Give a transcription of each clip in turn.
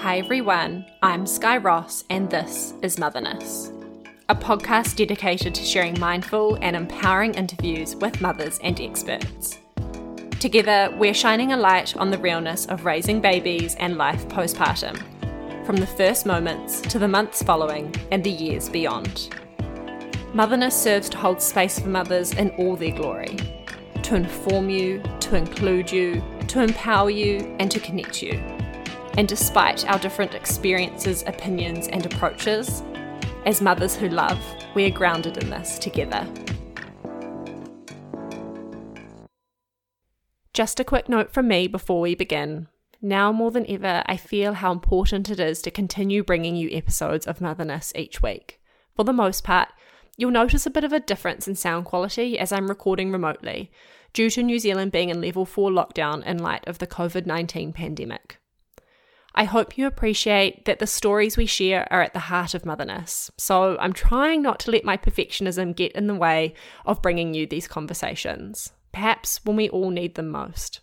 Hi everyone, I'm Skye Ross, and this is Motherness, a podcast dedicated to sharing mindful and empowering interviews with mothers and experts. Together, we're shining a light on the realness of raising babies and life postpartum, from the first moments to the months following and the years beyond. Motherness serves to hold space for mothers in all their glory, to inform you, to include you, to empower you, and to connect you and despite our different experiences, opinions, and approaches, as mothers who love, we are grounded in this together. Just a quick note from me before we begin. Now more than ever, I feel how important it is to continue bringing you episodes of Motherness each week. For the most part, you'll notice a bit of a difference in sound quality as I'm recording remotely, due to New Zealand being in level 4 lockdown in light of the COVID 19 pandemic. I hope you appreciate that the stories we share are at the heart of motherness. So I'm trying not to let my perfectionism get in the way of bringing you these conversations, perhaps when we all need them most.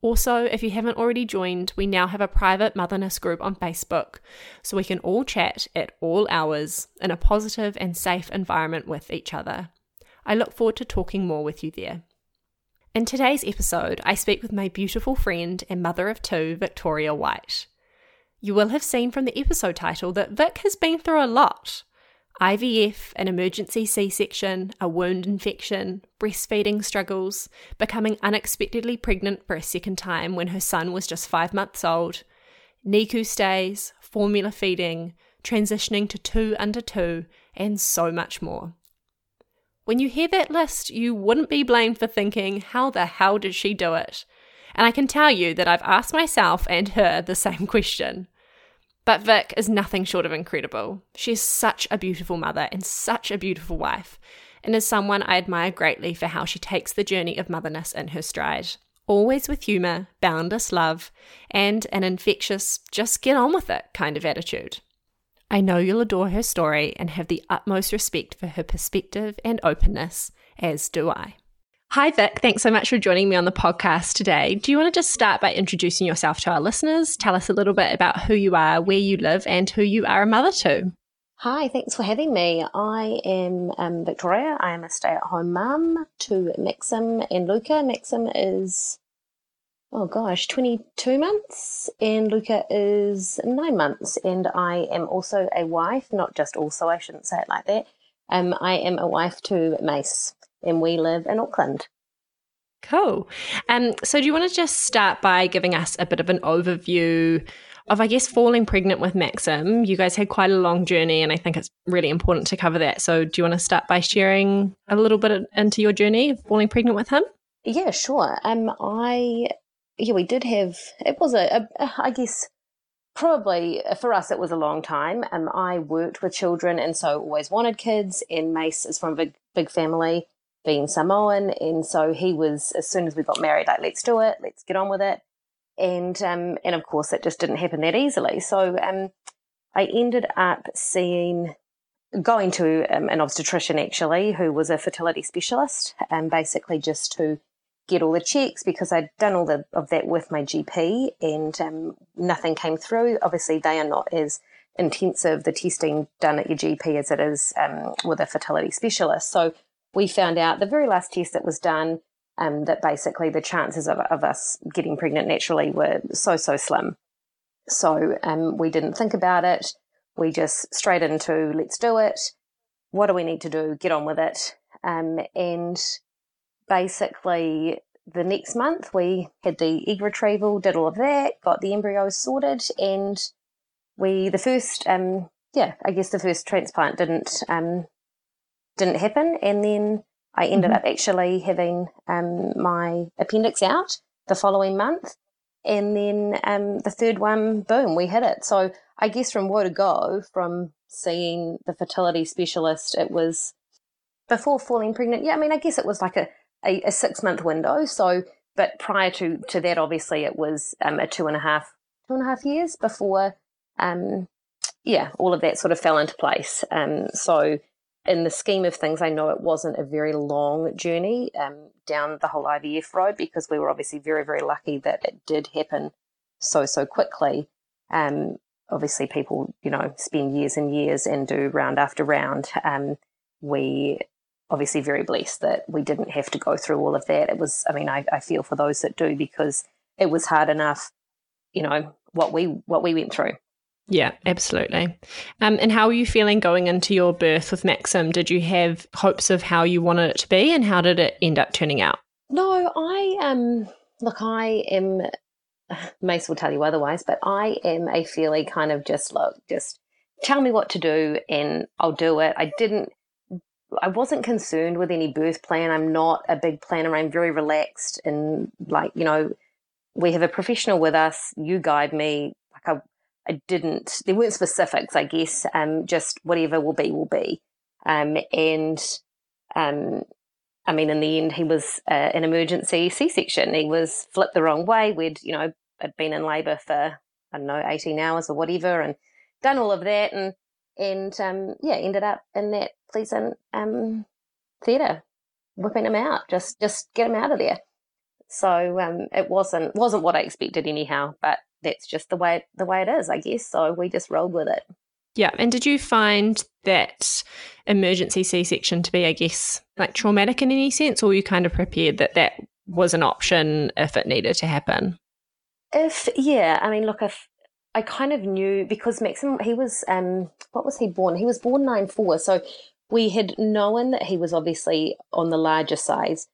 Also, if you haven't already joined, we now have a private motherness group on Facebook, so we can all chat at all hours in a positive and safe environment with each other. I look forward to talking more with you there. In today's episode, I speak with my beautiful friend and mother of two, Victoria White. You will have seen from the episode title that Vic has been through a lot IVF, an emergency C section, a wound infection, breastfeeding struggles, becoming unexpectedly pregnant for a second time when her son was just five months old, NICU stays, formula feeding, transitioning to two under two, and so much more. When you hear that list, you wouldn't be blamed for thinking, how the hell did she do it? And I can tell you that I've asked myself and her the same question. But Vic is nothing short of incredible. She is such a beautiful mother and such a beautiful wife, and is someone I admire greatly for how she takes the journey of motherness in her stride. Always with humour, boundless love, and an infectious, just get on with it kind of attitude. I know you'll adore her story and have the utmost respect for her perspective and openness, as do I. Hi, Vic. Thanks so much for joining me on the podcast today. Do you want to just start by introducing yourself to our listeners? Tell us a little bit about who you are, where you live, and who you are a mother to. Hi, thanks for having me. I am um, Victoria. I am a stay at home mum to Maxim and Luka. Maxim is oh gosh, 22 months, and Luka is nine months. And I am also a wife, not just also, I shouldn't say it like that. Um, I am a wife to Mace, and we live in Auckland. Cool. Um, so, do you want to just start by giving us a bit of an overview of, I guess, falling pregnant with Maxim? You guys had quite a long journey, and I think it's really important to cover that. So, do you want to start by sharing a little bit into your journey of falling pregnant with him? Yeah, sure. Um, I yeah, we did have, it was a, I guess, probably for us it was a long time. Um, i worked with children and so always wanted kids and mace is from a big big family being samoan and so he was as soon as we got married like let's do it let's get on with it. And um, and of course it just didn't happen that easily. So um, i ended up seeing going to um, an obstetrician actually who was a fertility specialist and basically just to get all the checks because I'd done all the, of that with my GP and um, nothing came through. Obviously, they are not as intensive, the testing done at your GP, as it is um, with a fertility specialist. So we found out the very last test that was done um, that basically the chances of, of, us getting pregnant naturally were so, so slim. So um, we didn't think about it. We just straight into let's do it. What do we need to do? Get on with it. Um, and basically the next month we had the egg retrieval, did all of that, got the embryos sorted, and we the first um yeah I guess the first transplant didn't um didn't happen, and then I ended mm-hmm. up actually having um my appendix out the following month, and then um the third one boom we hit it. So I guess from where to go from seeing the fertility specialist, it was before falling pregnant. Yeah, I mean I guess it was like a a, a six month window. So, but prior to, to that, obviously it was um, a two and a half, two and a half years before, um, yeah, all of that sort of fell into place. Um, so in the scheme of things, I know it wasn't a very long journey um, down the whole IVF road because we were obviously very, very lucky that it did happen so, so quickly. Um, obviously, people, you know, spend years and years and do round after round. Um, we obviously very blessed that we didn't have to go through all of that. It was, I mean, I, I feel for those that do because it was hard enough, you know, what we what we went through. Yeah, absolutely. Um, and how were you feeling going into your birth with Maxim? Did you have hopes of how you wanted it to be, and how did it end up turning out? No, I um look, I am. Mace will tell you otherwise, but I am a fairly kind of just look, just tell me what to do, and I'll do it. I didn't. I wasn't concerned with any birth plan. I'm not a big planner. I'm very relaxed and like you know, we have a professional with us. You guide me. Like I I didn't, there weren't specifics, I guess, um, just whatever will be, will be. Um, and, um, I mean, in the end, he was uh, an emergency C section. He was flipped the wrong way. We'd, you know, had been in labour for, I don't know, 18 hours or whatever and done all of that. And, and, um, yeah, ended up in that pleasant, um, theatre, whipping him out, just, just get him out of there. So, um, it wasn't, wasn't what I expected anyhow, but that's just the way the way it is, I guess. So we just rolled with it. Yeah. And did you find that emergency C section to be, I guess, like traumatic in any sense, or were you kind of prepared that that was an option if it needed to happen? If yeah, I mean, look, if I kind of knew because Maxim, he was um, what was he born? He was born nine four, so we had known that he was obviously on the larger size,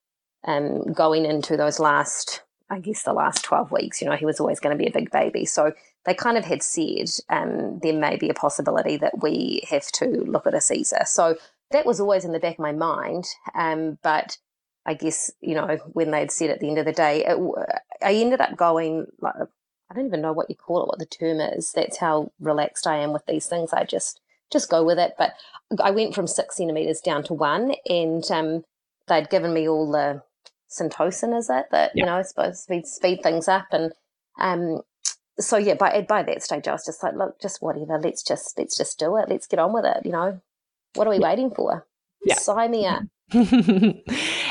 um, going into those last I guess the last 12 weeks, you know, he was always going to be a big baby. So they kind of had said um, there may be a possibility that we have to look at a Caesar. So that was always in the back of my mind. Um, but I guess, you know, when they'd said at the end of the day, it, I ended up going, like, I don't even know what you call it, what the term is. That's how relaxed I am with these things. I just, just go with it. But I went from six centimeters down to one and, um, they'd given me all the syntocin, is it that you know supposed to speed things up and um so yeah by by that stage I was just like look just whatever let's just let's just do it let's get on with it you know what are we yeah. waiting for yeah. sign me up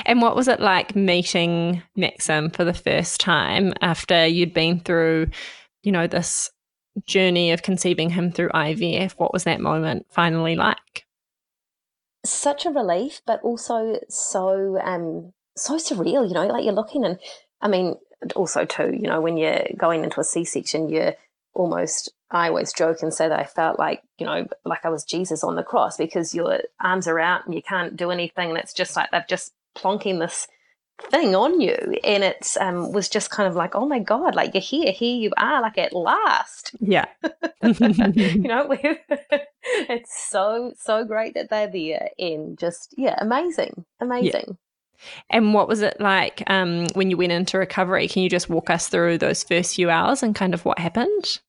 and what was it like meeting Maxim for the first time after you'd been through you know this journey of conceiving him through IVF what was that moment finally like? Such a relief but also so um so surreal, you know, like you're looking and I mean, also too, you know, when you're going into a C section, you're almost I always joke and say that I felt like, you know, like I was Jesus on the cross because your arms are out and you can't do anything and it's just like they've just plonking this thing on you. And it um, was just kind of like oh my god like you're here here you are like at last. Yeah. You know it's so so great that they're there and just yeah amazing amazing. And what was it like um, when you went into recovery? Can you just walk us through those first few hours and kind of what happened?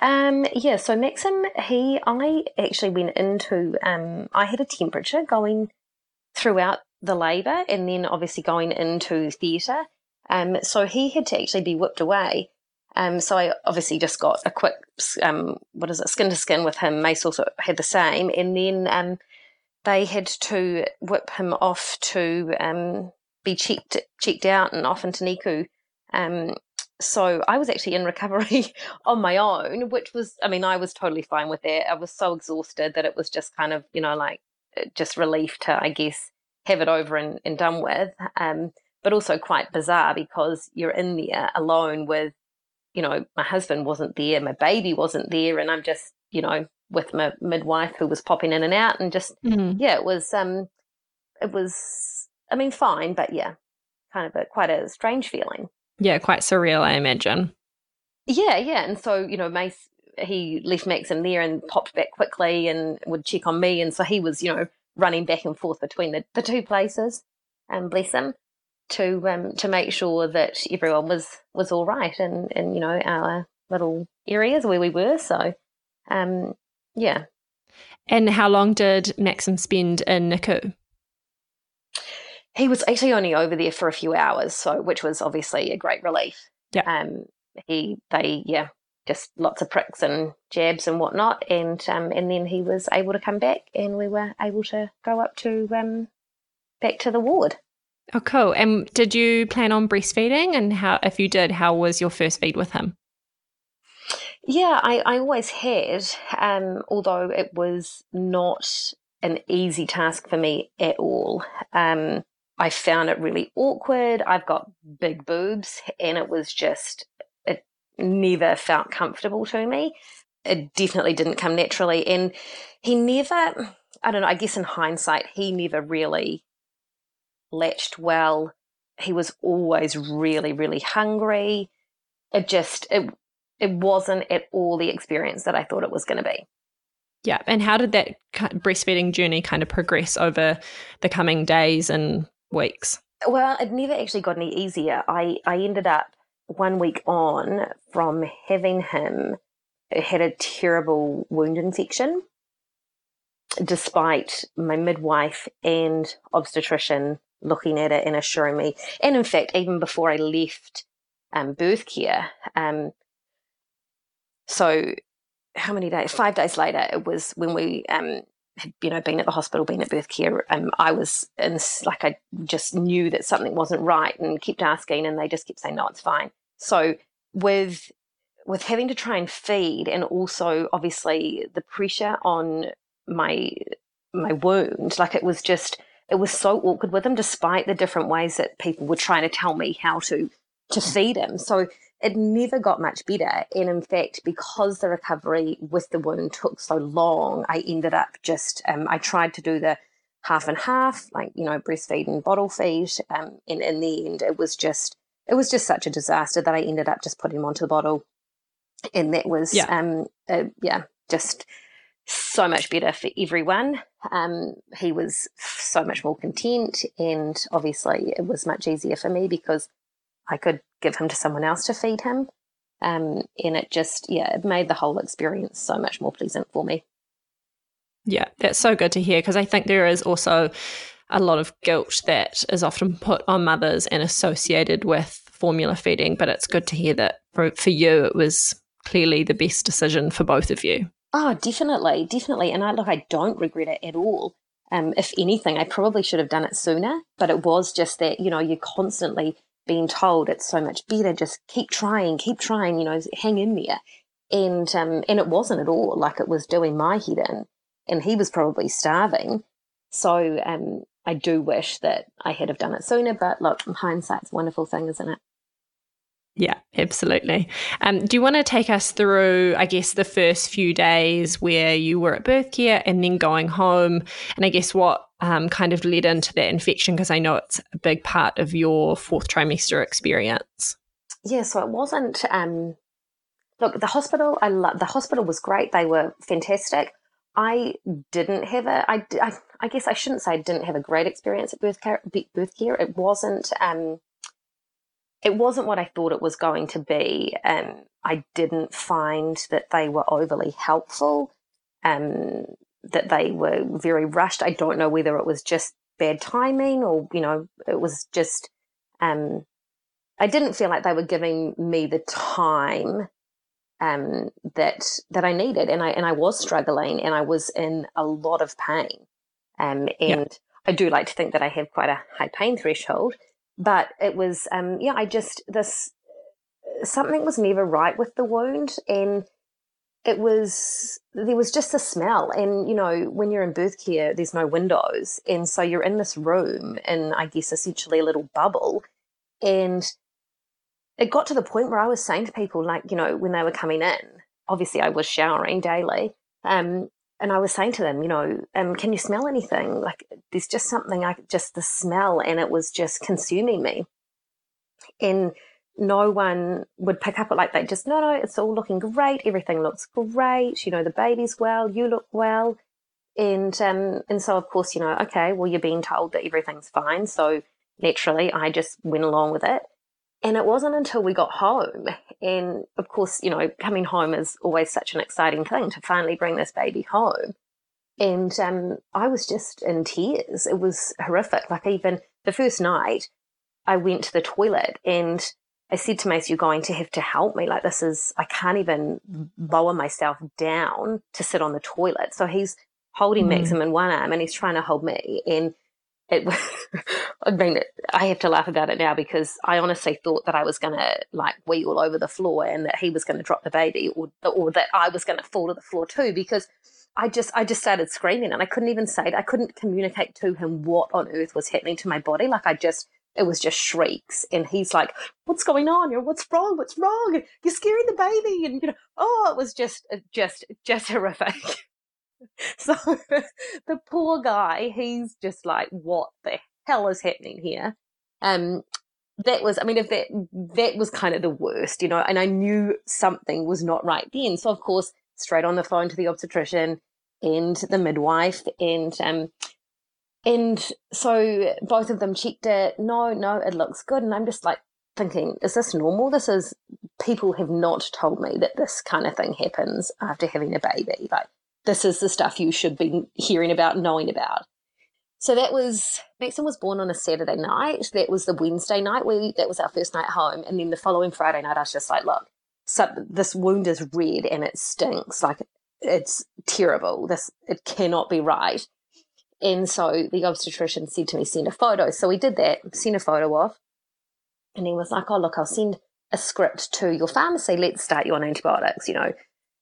Um, yeah, so Maxim, he, I actually went into, um, I had a temperature going throughout the labour and then obviously going into theatre. Um, so he had to actually be whipped away. Um, so I obviously just got a quick, um, what is it, skin to skin with him. Mace also had the same. And then, um, they had to whip him off to um, be checked checked out and off into NICU. Um, so I was actually in recovery on my own, which was, I mean, I was totally fine with that. I was so exhausted that it was just kind of, you know, like uh, just relief to, I guess, have it over and, and done with. Um, but also quite bizarre because you're in there alone with, you know, my husband wasn't there, my baby wasn't there, and I'm just, you know, with my midwife who was popping in and out and just mm. yeah it was um it was i mean fine but yeah kind of a quite a strange feeling yeah quite surreal i imagine yeah yeah and so you know mace he left maxim there and popped back quickly and would check on me and so he was you know running back and forth between the, the two places and bless him to um to make sure that everyone was was all right in in you know our little areas where we were so um yeah. And how long did Maxim spend in NICU? He was actually only over there for a few hours, so which was obviously a great relief. Yeah. Um, he they yeah just lots of pricks and jabs and whatnot, and um, and then he was able to come back, and we were able to go up to um, back to the ward. Oh, cool. And did you plan on breastfeeding? And how, if you did, how was your first feed with him? Yeah, I, I always had, um, although it was not an easy task for me at all. Um, I found it really awkward. I've got big boobs, and it was just, never felt comfortable to me. It definitely didn't come naturally. And he never, I don't know, I guess in hindsight, he never really latched well. He was always really, really hungry. It just, it, it wasn't at all the experience that I thought it was going to be. Yeah. And how did that breastfeeding journey kind of progress over the coming days and weeks? Well, it never actually got any easier. I, I ended up one week on from having him had a terrible wound infection, despite my midwife and obstetrician looking at it and assuring me. And in fact, even before I left um, birth care, um, so how many days? Five days later, it was when we um, had you know been at the hospital, been at birth care. Um, I was in like I just knew that something wasn't right and kept asking, and they just kept saying no, it's fine. So with with having to try and feed, and also obviously the pressure on my my wound, like it was just it was so awkward with him, despite the different ways that people were trying to tell me how to to feed him. So it never got much better. And in fact, because the recovery with the wound took so long, I ended up just, um, I tried to do the half and half, like, you know, breastfeed and bottle feed. Um, and in the end, it was just, it was just such a disaster that I ended up just putting him onto the bottle. And that was, yeah, um, uh, yeah just so much better for everyone. Um, he was so much more content, and obviously, it was much easier for me because I could give him to someone else to feed him. Um, and it just, yeah, it made the whole experience so much more pleasant for me. Yeah, that's so good to hear because I think there is also a lot of guilt that is often put on mothers and associated with formula feeding. But it's good to hear that for, for you, it was clearly the best decision for both of you. Oh, definitely, definitely. And I look, I don't regret it at all. Um, if anything, I probably should have done it sooner, but it was just that, you know, you're constantly being told it's so much better, just keep trying, keep trying, you know, hang in there. And um, and it wasn't at all like it was doing my head in, and he was probably starving. So um, I do wish that I had have done it sooner. But look, hindsight's a wonderful thing, isn't it? Yeah, absolutely. Um, do you want to take us through, I guess, the first few days where you were at birth care and then going home, and I guess what um, kind of led into that infection? Because I know it's a big part of your fourth trimester experience. Yeah, so it wasn't. Um, look, the hospital. I love the hospital was great. They were fantastic. I didn't have a. I, I, I guess I shouldn't say I didn't have a great experience at birth care. Birth care. It wasn't. Um, it wasn't what I thought it was going to be. Um, I didn't find that they were overly helpful, um, that they were very rushed. I don't know whether it was just bad timing or, you know, it was just, um, I didn't feel like they were giving me the time um, that that I needed, and I and I was struggling, and I was in a lot of pain, um, and I do like to think that I have quite a high pain threshold, but it was um yeah i just this something was never right with the wound. And it was there was just a smell and you know when you're in birth care there's no windows and so you're in this room in i guess essentially a little bubble and it got to the point where i was saying to people like you know when they were coming in obviously i was showering daily um, and I was saying to them, you know, um, can you smell anything? Like there's just something I just the smell and it was just consuming me. And no one would pick up it like they Just no, no, it's all looking great. Everything looks great. You know, the baby's well. You look well. And um, and so of course, you know, okay, well, you're being told that everything's fine. So naturally, I just went along with it. And it wasn't until we got home, and of course, you know, coming home is always such an exciting thing to finally bring this baby home. And um, I was just in tears. It was horrific. Like, even the first night, I went to the toilet and I said to Mace, You're going to have to help me. Like, this is, I can't even lower myself down to sit on the toilet. So he's holding mm. Maxim in one arm and he's trying to hold me. And it I mean, I have to laugh about it now because I honestly thought that I was going to like wee all over the floor and that he was going to drop the baby or, or that I was going to fall to the floor too because I just, I just started screaming and I couldn't even say it. I couldn't communicate to him what on earth was happening to my body. Like I just, it was just shrieks and he's like, what's going on? You know, what's wrong? What's wrong? You're scaring the baby. And, you know, oh, it was just, just, just horrific. so the poor guy, he's just like, what the hell is happening here? Um, that was, I mean, if that that was kind of the worst, you know, and I knew something was not right then. So of course, straight on the phone to the obstetrician and the midwife, and um, and so both of them checked it. No, no, it looks good, and I'm just like thinking, is this normal? This is people have not told me that this kind of thing happens after having a baby. Like this is the stuff you should be hearing about, knowing about. So that was Maxim was born on a Saturday night. That was the Wednesday night. We that was our first night home, and then the following Friday night, I was just like, look, so this wound is red and it stinks. Like it's terrible. This it cannot be right. And so the obstetrician said to me, send a photo. So we did that, sent a photo off, and he was like, oh look, I'll send a script to your pharmacy. Let's start you on antibiotics. You know,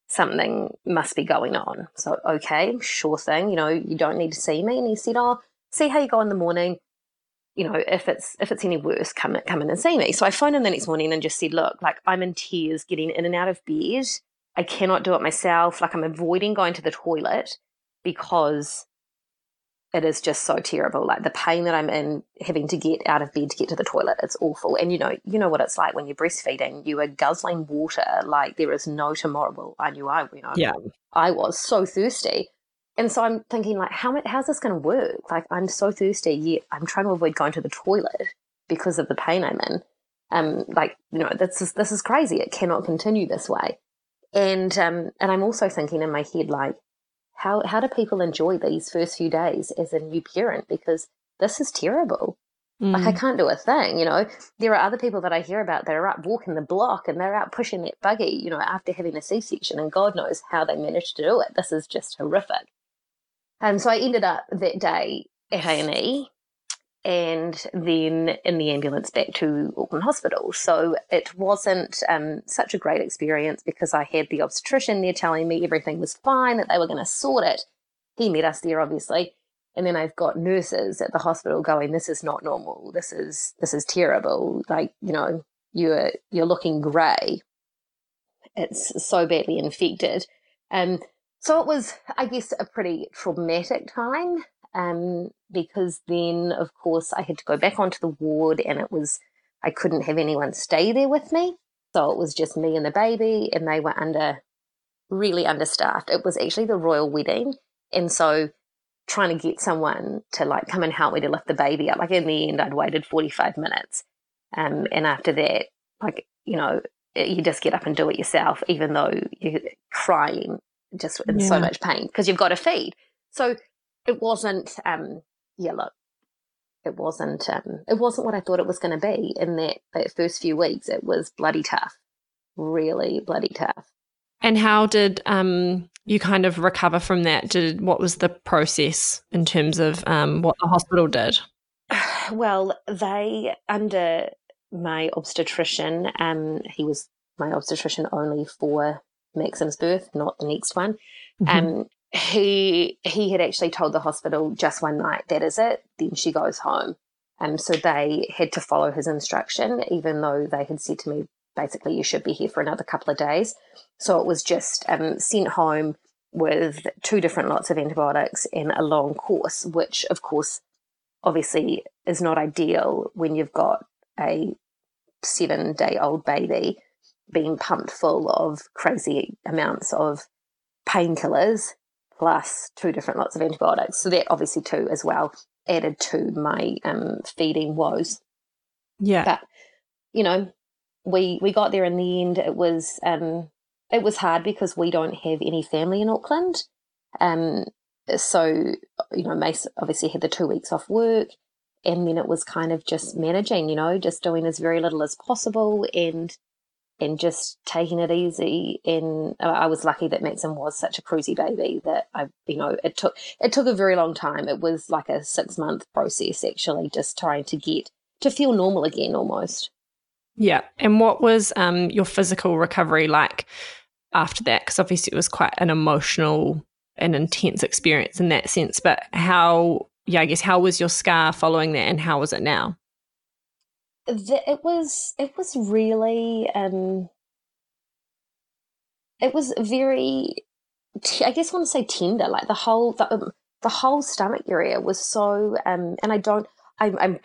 something must be going on. So, okay, sure thing, you know, you don't need to see me. And he said, oh, see how you go in the morning. You know, if it's if it's any worse, come come in and see me. So I phoned him the next morning and just said, look, like I'm in tears getting in and out of bed. I cannot do it myself. Like I'm avoiding going to the toilet because it is just so terrible. Like the pain that I'm in having to get out of bed to get to the toilet, it's awful. And you know, you know what it's like when you're breastfeeding. You are guzzling water like there is no tomorrow. Well, I knew I, you know, yeah, I was so thirsty. And so I'm thinking, like, how how's this going to work? Like, I'm so thirsty, yet I'm trying to avoid going to the toilet because of the pain I'm in. Um, like, you know, this is this is crazy. It cannot continue this way. And um, and I'm also thinking in my head, like, how how do people enjoy these first few days as a new parent because this is terrible mm. like i mm. can't do a thing you know there are other people that i hear about that are out walking the block and they're out pushing that buggy you know after having a c-section and god knows how they managed to do it this is just horrific and um, so i ended up that day at a&e and then in the ambulance back to Auckland Hospital. So it wasn't um, such a great experience because I had the obstetrician there telling me everything was fine, that they were going to sort it. He met us there, obviously. And then I've got nurses at the hospital going, "This is not normal. This is this is terrible. Like you know, you're you're looking grey. It's so badly infected." Um, so it was, I guess, a pretty traumatic time um, because then, of course, I had to go back onto the ward and it was, I couldn't have anyone stay there with me. So it was just me and the baby, and they were under, really understaffed. It was actually the royal wedding. And so trying to get someone to like come and help me to lift the baby up, like in the end, I'd waited 45 minutes. Um, and after that, like, you know, you just get up and do it yourself, even though you're crying just in yeah. so much pain because you've got to feed. So it wasn't um yeah look it wasn't um it wasn't what I thought it was going to be in that that first few weeks. It was bloody tough really bloody tough. And how did um you kind of recover from that? Did what was the process in terms of um what the hospital did? Well they under my obstetrician um he was my obstetrician only for Maxim's birth not the next one. Mm-hmm. um he he had actually told the hospital just one night that is it then she goes home. And so they had to follow his instruction even though they had said to me basically you should be here for another couple of days. So it was just um, sent home with two different lots of antibiotics and a long course which of course obviously is not ideal when you've got a seven day old baby being pumped full of crazy amounts of painkillers plus two different lots of antibiotics. So that obviously too as well added to my um, feeding woes. Yeah. But you know, we we got there in the end. It was um it was hard because we don't have any family in Auckland. Um so you know, Mace obviously had the two weeks off work and then it was kind of just managing, you know, just doing as very little as possible and and just taking it easy. And I was lucky that Maxim was such a cruisy baby that I, you know, it took it took a very long time. It was like a six month process actually, just trying to get to feel normal again almost. Yeah. And what was um, your physical recovery like after that? Because obviously it was quite an emotional and intense experience in that sense. But how, yeah, I guess, how was your scar following that and how was it now? It was it was really um it was very i guess i want to say tender like the whole the, um, the whole stomach area was so um and i don't I'm, I'm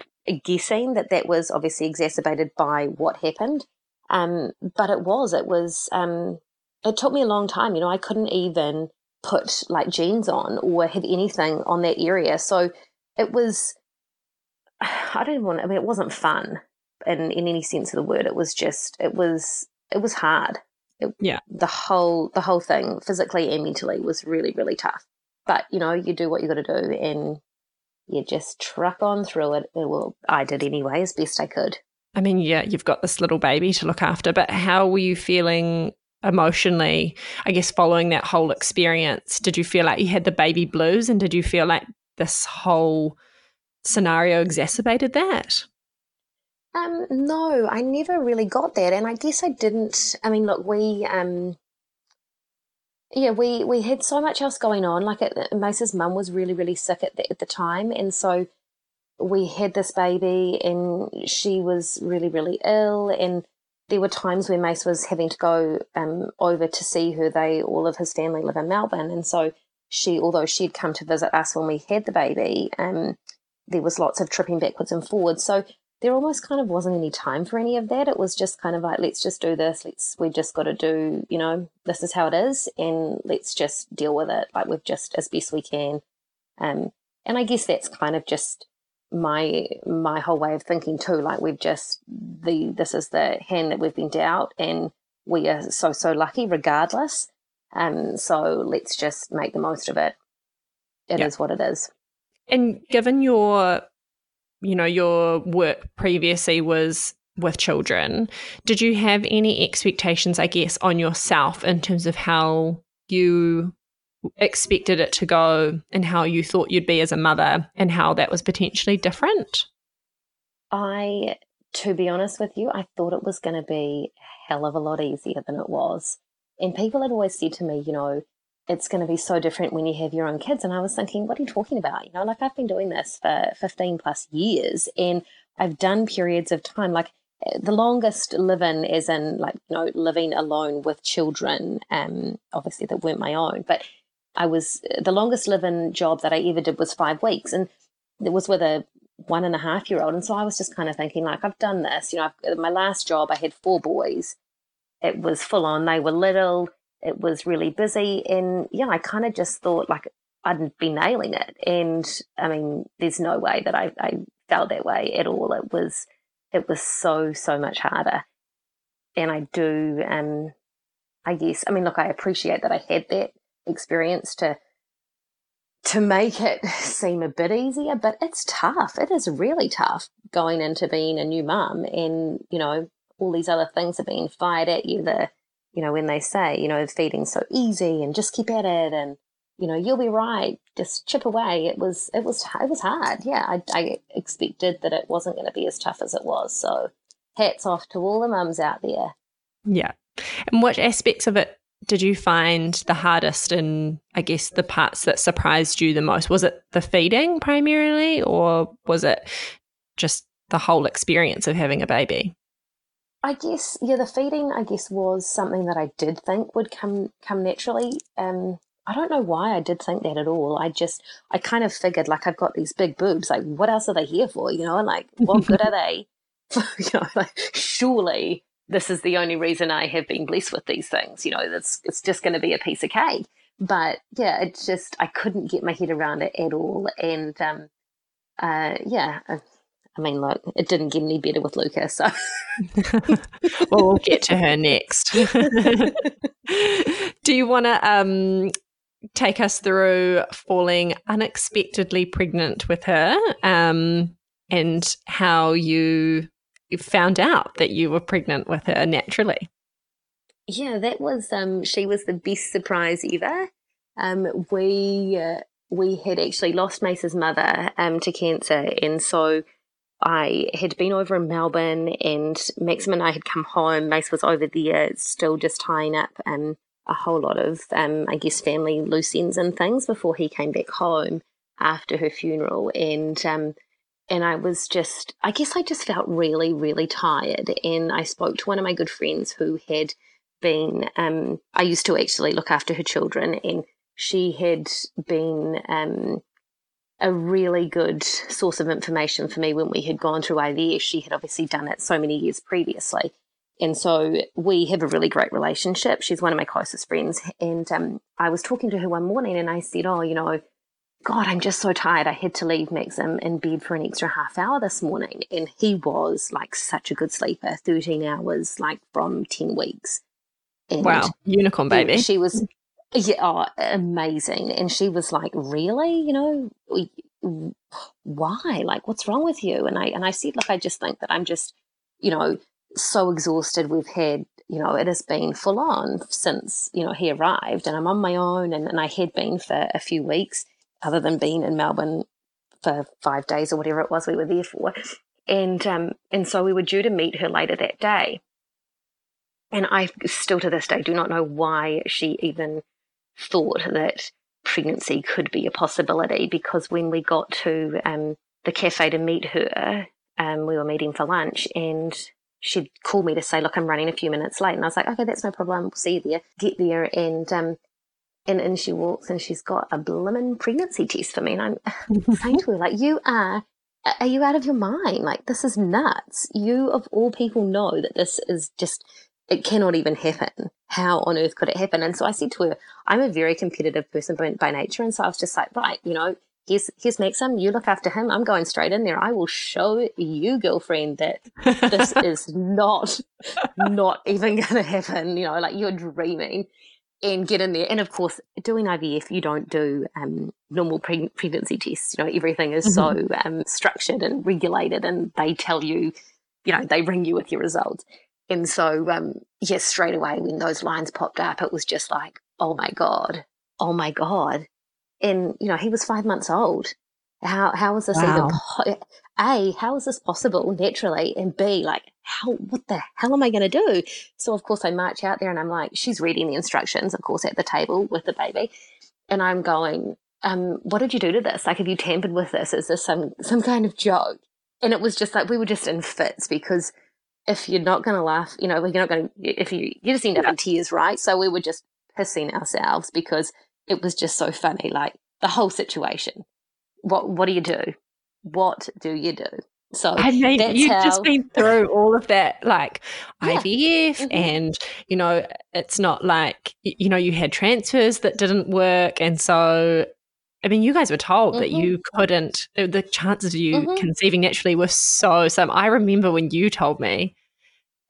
guessing that that was obviously exacerbated by what happened um but it was it was um it took me a long time you know i couldn't even put like jeans on or have anything on that area. So it was I don't want. I mean, it wasn't fun in in any sense of the word. It was just. It was. It was hard. It, yeah. The whole the whole thing, physically and mentally, was really really tough. But you know, you do what you got to do, and you just truck on through it. Uh, well, I did anyway, as best I could. I mean, yeah, you've got this little baby to look after, but how were you feeling emotionally, I guess, following that whole experience? Did you feel like you had the baby blues and did you feel like this whole scenario exacerbated that? Um, no, I never really got that, and I guess I didn't. I mean, look, we, um, yeah, we we had so much else going on. Like, Mace's mum was really, really sick at the, at the time, and so we had this baby, and she was really, really ill, and there were times where Mace was having to go um, over to see her. They all of his family live in Melbourne, and so she, although she'd come to visit us when we had the baby, um, there was lots of tripping backwards and forwards. So there almost kind of wasn't any time for any of that. It was just kind of like, let's just do this. Let's, we just got to do, you know, this is how it is, and let's just deal with it. Like we've just as best we can. Um, and I guess that's kind of just my my whole way of thinking too. Like we've just the this is the hand that we've been dealt, and we are so so lucky regardless. Um, so let's just make the most of it. It is what it is. And given your, you know, your work previously was with children, did you have any expectations, I guess, on yourself in terms of how you expected it to go and how you thought you'd be as a mother and how that was potentially different? I, to be honest with you, I thought it was going to be a hell of a lot easier than it was. And people had always said to me, you know, it's going to be so different when you have your own kids. And I was thinking, what are you talking about? You know, like I've been doing this for 15 plus years and I've done periods of time, like eh, the longest living as in like, you know, living alone with children, um, obviously that weren't my own, but I was the longest living job that I ever did was five weeks. And it was with a one and a half year old. And so I was just kind of thinking, like, I've done this. You know, I've, my last job, I had four boys. It was full on. They were little it was really busy. And yeah, I kind of just thought like I'd be nailing it. And I mean, there's no way that I, I felt that way at all. It was, it was so, so much harder. And I do, um, I guess, I mean, look, I appreciate that I had that experience to, to make it seem a bit easier, but it's tough. It is really tough going into being a new mum and, you know, all these other things are being fired at you. The you know, when they say, you know, feeding's so easy and just keep at it and, you know, you'll be right, just chip away. It was, it was, it was hard. Yeah. I, I expected that it wasn't going to be as tough as it was. So hats off to all the mums out there. Yeah. And what aspects of it did you find the hardest and I guess the parts that surprised you the most? Was it the feeding primarily or was it just the whole experience of having a baby? I guess yeah, the feeding I guess was something that I did think would come come naturally. Um, I don't know why I did think that at all. I just I kind of figured like I've got these big boobs, like what else are they here for? You know, and like what good are they? you know, like surely this is the only reason I have been blessed with these things. You know, it's it's just going to be a piece of cake. But yeah, it's just I couldn't get my head around it at all, and um, uh, yeah, I mean, look, it didn't get any better with Luka, so. well, we'll get to her next. Do you want to um, take us through falling unexpectedly pregnant with her um, and how you found out that you were pregnant with her naturally? Yeah, that was um she was the best surprise ever. Um we uh, we had actually lost Mace's mother um to cancer and so I had been over in Melbourne and Maxim and I had come home. Mace was over there still just tying up um a whole lot of um I guess family loose ends and things before he came back home after her funeral and um and I was just, I guess I just felt really, really tired. And I spoke to one of my good friends who had been, um, I used to actually look after her children, and she had been um, a really good source of information for me when we had gone through IVF. She had obviously done it so many years previously. And so we have a really great relationship. She's one of my closest friends. And um, I was talking to her one morning and I said, Oh, you know, God, I'm just so tired. I had to leave Maxim in bed for an extra half hour this morning. And he was like such a good sleeper 13 hours, like from 10 weeks. And wow, unicorn baby. She was, yeah, oh, amazing. And she was like, Really? You know, why? Like, what's wrong with you? And I, and I said, Look, I just think that I'm just, you know, so exhausted. We've had you know, it has been full on since, you know, he arrived and I'm on my own and, and I had been for a few weeks other than being in Melbourne for five days or whatever it was we were there for. And um, and so we were due to meet her later that day. And I still to this day do not know why she even thought that pregnancy could be a possibility because when we got to um, the cafe to meet her, um, we were meeting for lunch and she'd call me to say, Look, I'm running a few minutes late. And I was like, Okay, that's no problem. We'll see you there. Get there. And um, and in she walks and she's got a blimmin' pregnancy test for me. And I'm saying to her, like, you are, are you out of your mind? Like, this is nuts. You, of all people, know that this is just, it cannot even happen. How on earth could it happen? And so I said to her, I'm a very competitive person by, by nature. And so I was just like, right, you know, here's here's Maxim. You look after him. I'm going straight in there. I will show you, girlfriend, that this is not not even going to happen. You know, like you're dreaming and get in there. And of course, doing IVF, you don't do um, normal pre- pregnancy tests. You know, everything is mm-hmm. so um, structured and regulated, and they tell you, you know, they ring you with your results. And so, um, yes, straight away when those lines popped up, it was just like, oh my god, oh my god. And you know, he was five months old. How how was this wow. even? A, how is this possible naturally? And B, like, how, what the hell am I going to do? So, of course, I march out there and I'm like, she's reading the instructions, of course, at the table with the baby. And I'm going, um, what did you do to this? Like, have you tampered with this? Is this some, some kind of joke? And it was just like, we were just in fits because if you're not going to laugh, you know, you're not going to, if you, you just end up in tears, right? So we were just pissing ourselves because it was just so funny, like the whole situation. What, what do you do? what do you do? So I mean, you've how... just been through all of that, like yeah. IVF, mm-hmm. and you know, it's not like you know you had transfers that didn't work, and so I mean, you guys were told mm-hmm. that you couldn't. Uh, the chances of you mm-hmm. conceiving naturally were so slim. I remember when you told me,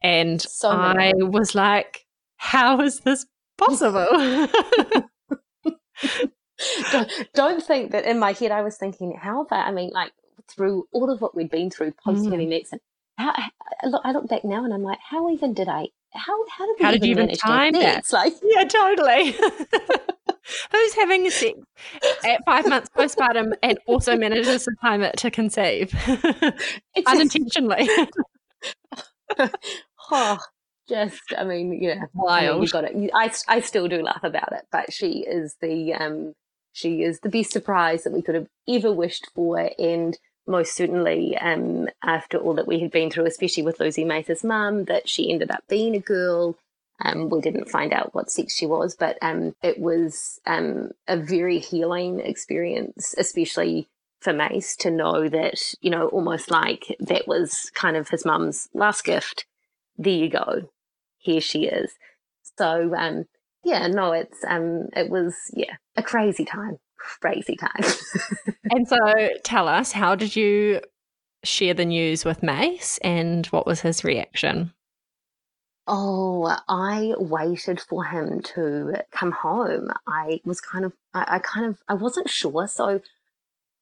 and so I was like, "How is this possible?" don't, don't think that in my head I was thinking, "How about?" I mean, like through all of what we'd been through post having mm. Maxim. How, I look, I look back now and I'm like, how even did I? How how did how even you even time that? It's like yeah, totally. Who's having a sex at five months postpartum and also manages to time it to conceive unintentionally? oh, just I mean, yeah, wild. I mean, you got it. I I still do laugh about it, but she is the um she is the best surprise that we could have ever wished for, and most certainly um, after all that we had been through, especially with losing Mace's mum, that she ended up being a girl. Um, we didn't find out what sex she was, but um, it was um, a very healing experience, especially for Mace to know that, you know, almost like that was kind of his mum's last gift. There you go. Here she is. So, um, yeah, no, it's, um, it was, yeah, a crazy time crazy time. and so tell us, how did you share the news with Mace and what was his reaction? Oh, I waited for him to come home. I was kind of, I, I, kind of, I wasn't sure. So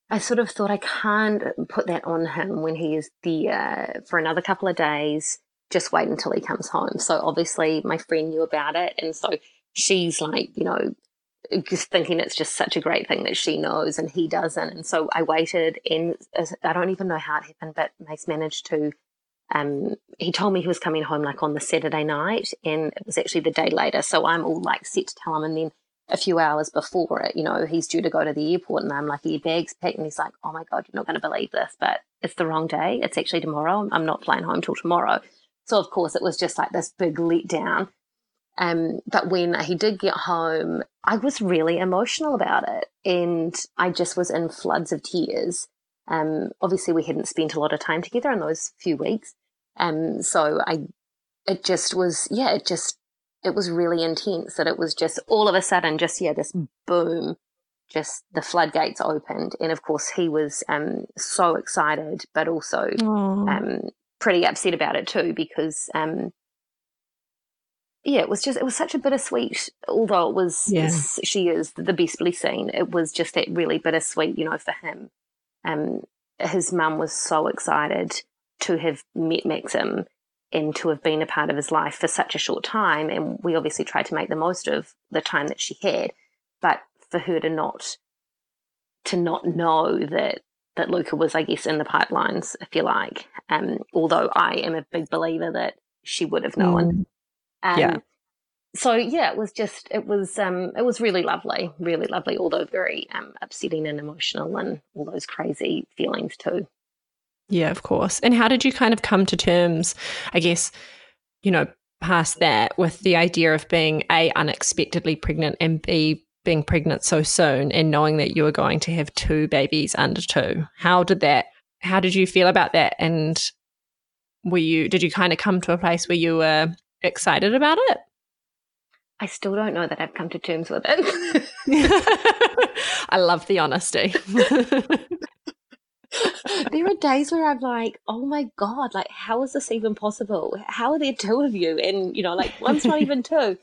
I sort of thought I can't put that on him when he is there for another couple of days just wait until he comes home. So obviously my friend knew about it. And so she's like, you know, just thinking it's just such a great thing that she knows and he doesn't. And so I waited and I don't even know how it happened, but Mace managed to um, he told me he was coming home like on the Saturday night, and it was actually the day later. So I'm all like set to tell him, and then a few hours before it, you know, he's due to go to the airport, and I'm like, "Your bag's packed," and he's like, "Oh my god, you're not going to believe this, but it's the wrong day. It's actually tomorrow. I'm not flying home till tomorrow." So of course, it was just like this big letdown. Um, but when he did get home, I was really emotional about it, and I just was in floods of tears. Um, obviously, we hadn't spent a lot of time together in those few weeks, um, so I, it just was, yeah, it just, it was really intense that it was just all of a sudden, just, yeah, this boom, just the floodgates opened. And of course, he was um, so excited, but also um, pretty upset about it too, because, um, yeah, it was just, it was such a bittersweet, although it was, yeah. she is the best blessing, it was just that really bittersweet, you know, for him. Um, his mum was so excited to have met Maxim and to have been a part of his life for such a short time. And we obviously tried to make the most of the time that she had. But for her to not to not know that that Luka was, I guess, in the pipelines, if you like. Um, although I am a big believer that she would have known. Mm. Um, yeah. So yeah, it was just it was um, it was really lovely, really lovely, although very um, upsetting and emotional and all those crazy feelings too. Yeah, of course. And how did you kind of come to terms, I guess, you know, past that with the idea of being A, unexpectedly pregnant and B, being pregnant so soon and knowing that you were going to have two babies under two? How did that, how did you feel about that? And were you, did you kind of come to a place where you were excited about it? I still don't know that I've come to terms with it. I love the honesty. there are days where I'm like, oh my God, like, how is this even possible? How are there two of you? And, you know, like, one's not even two.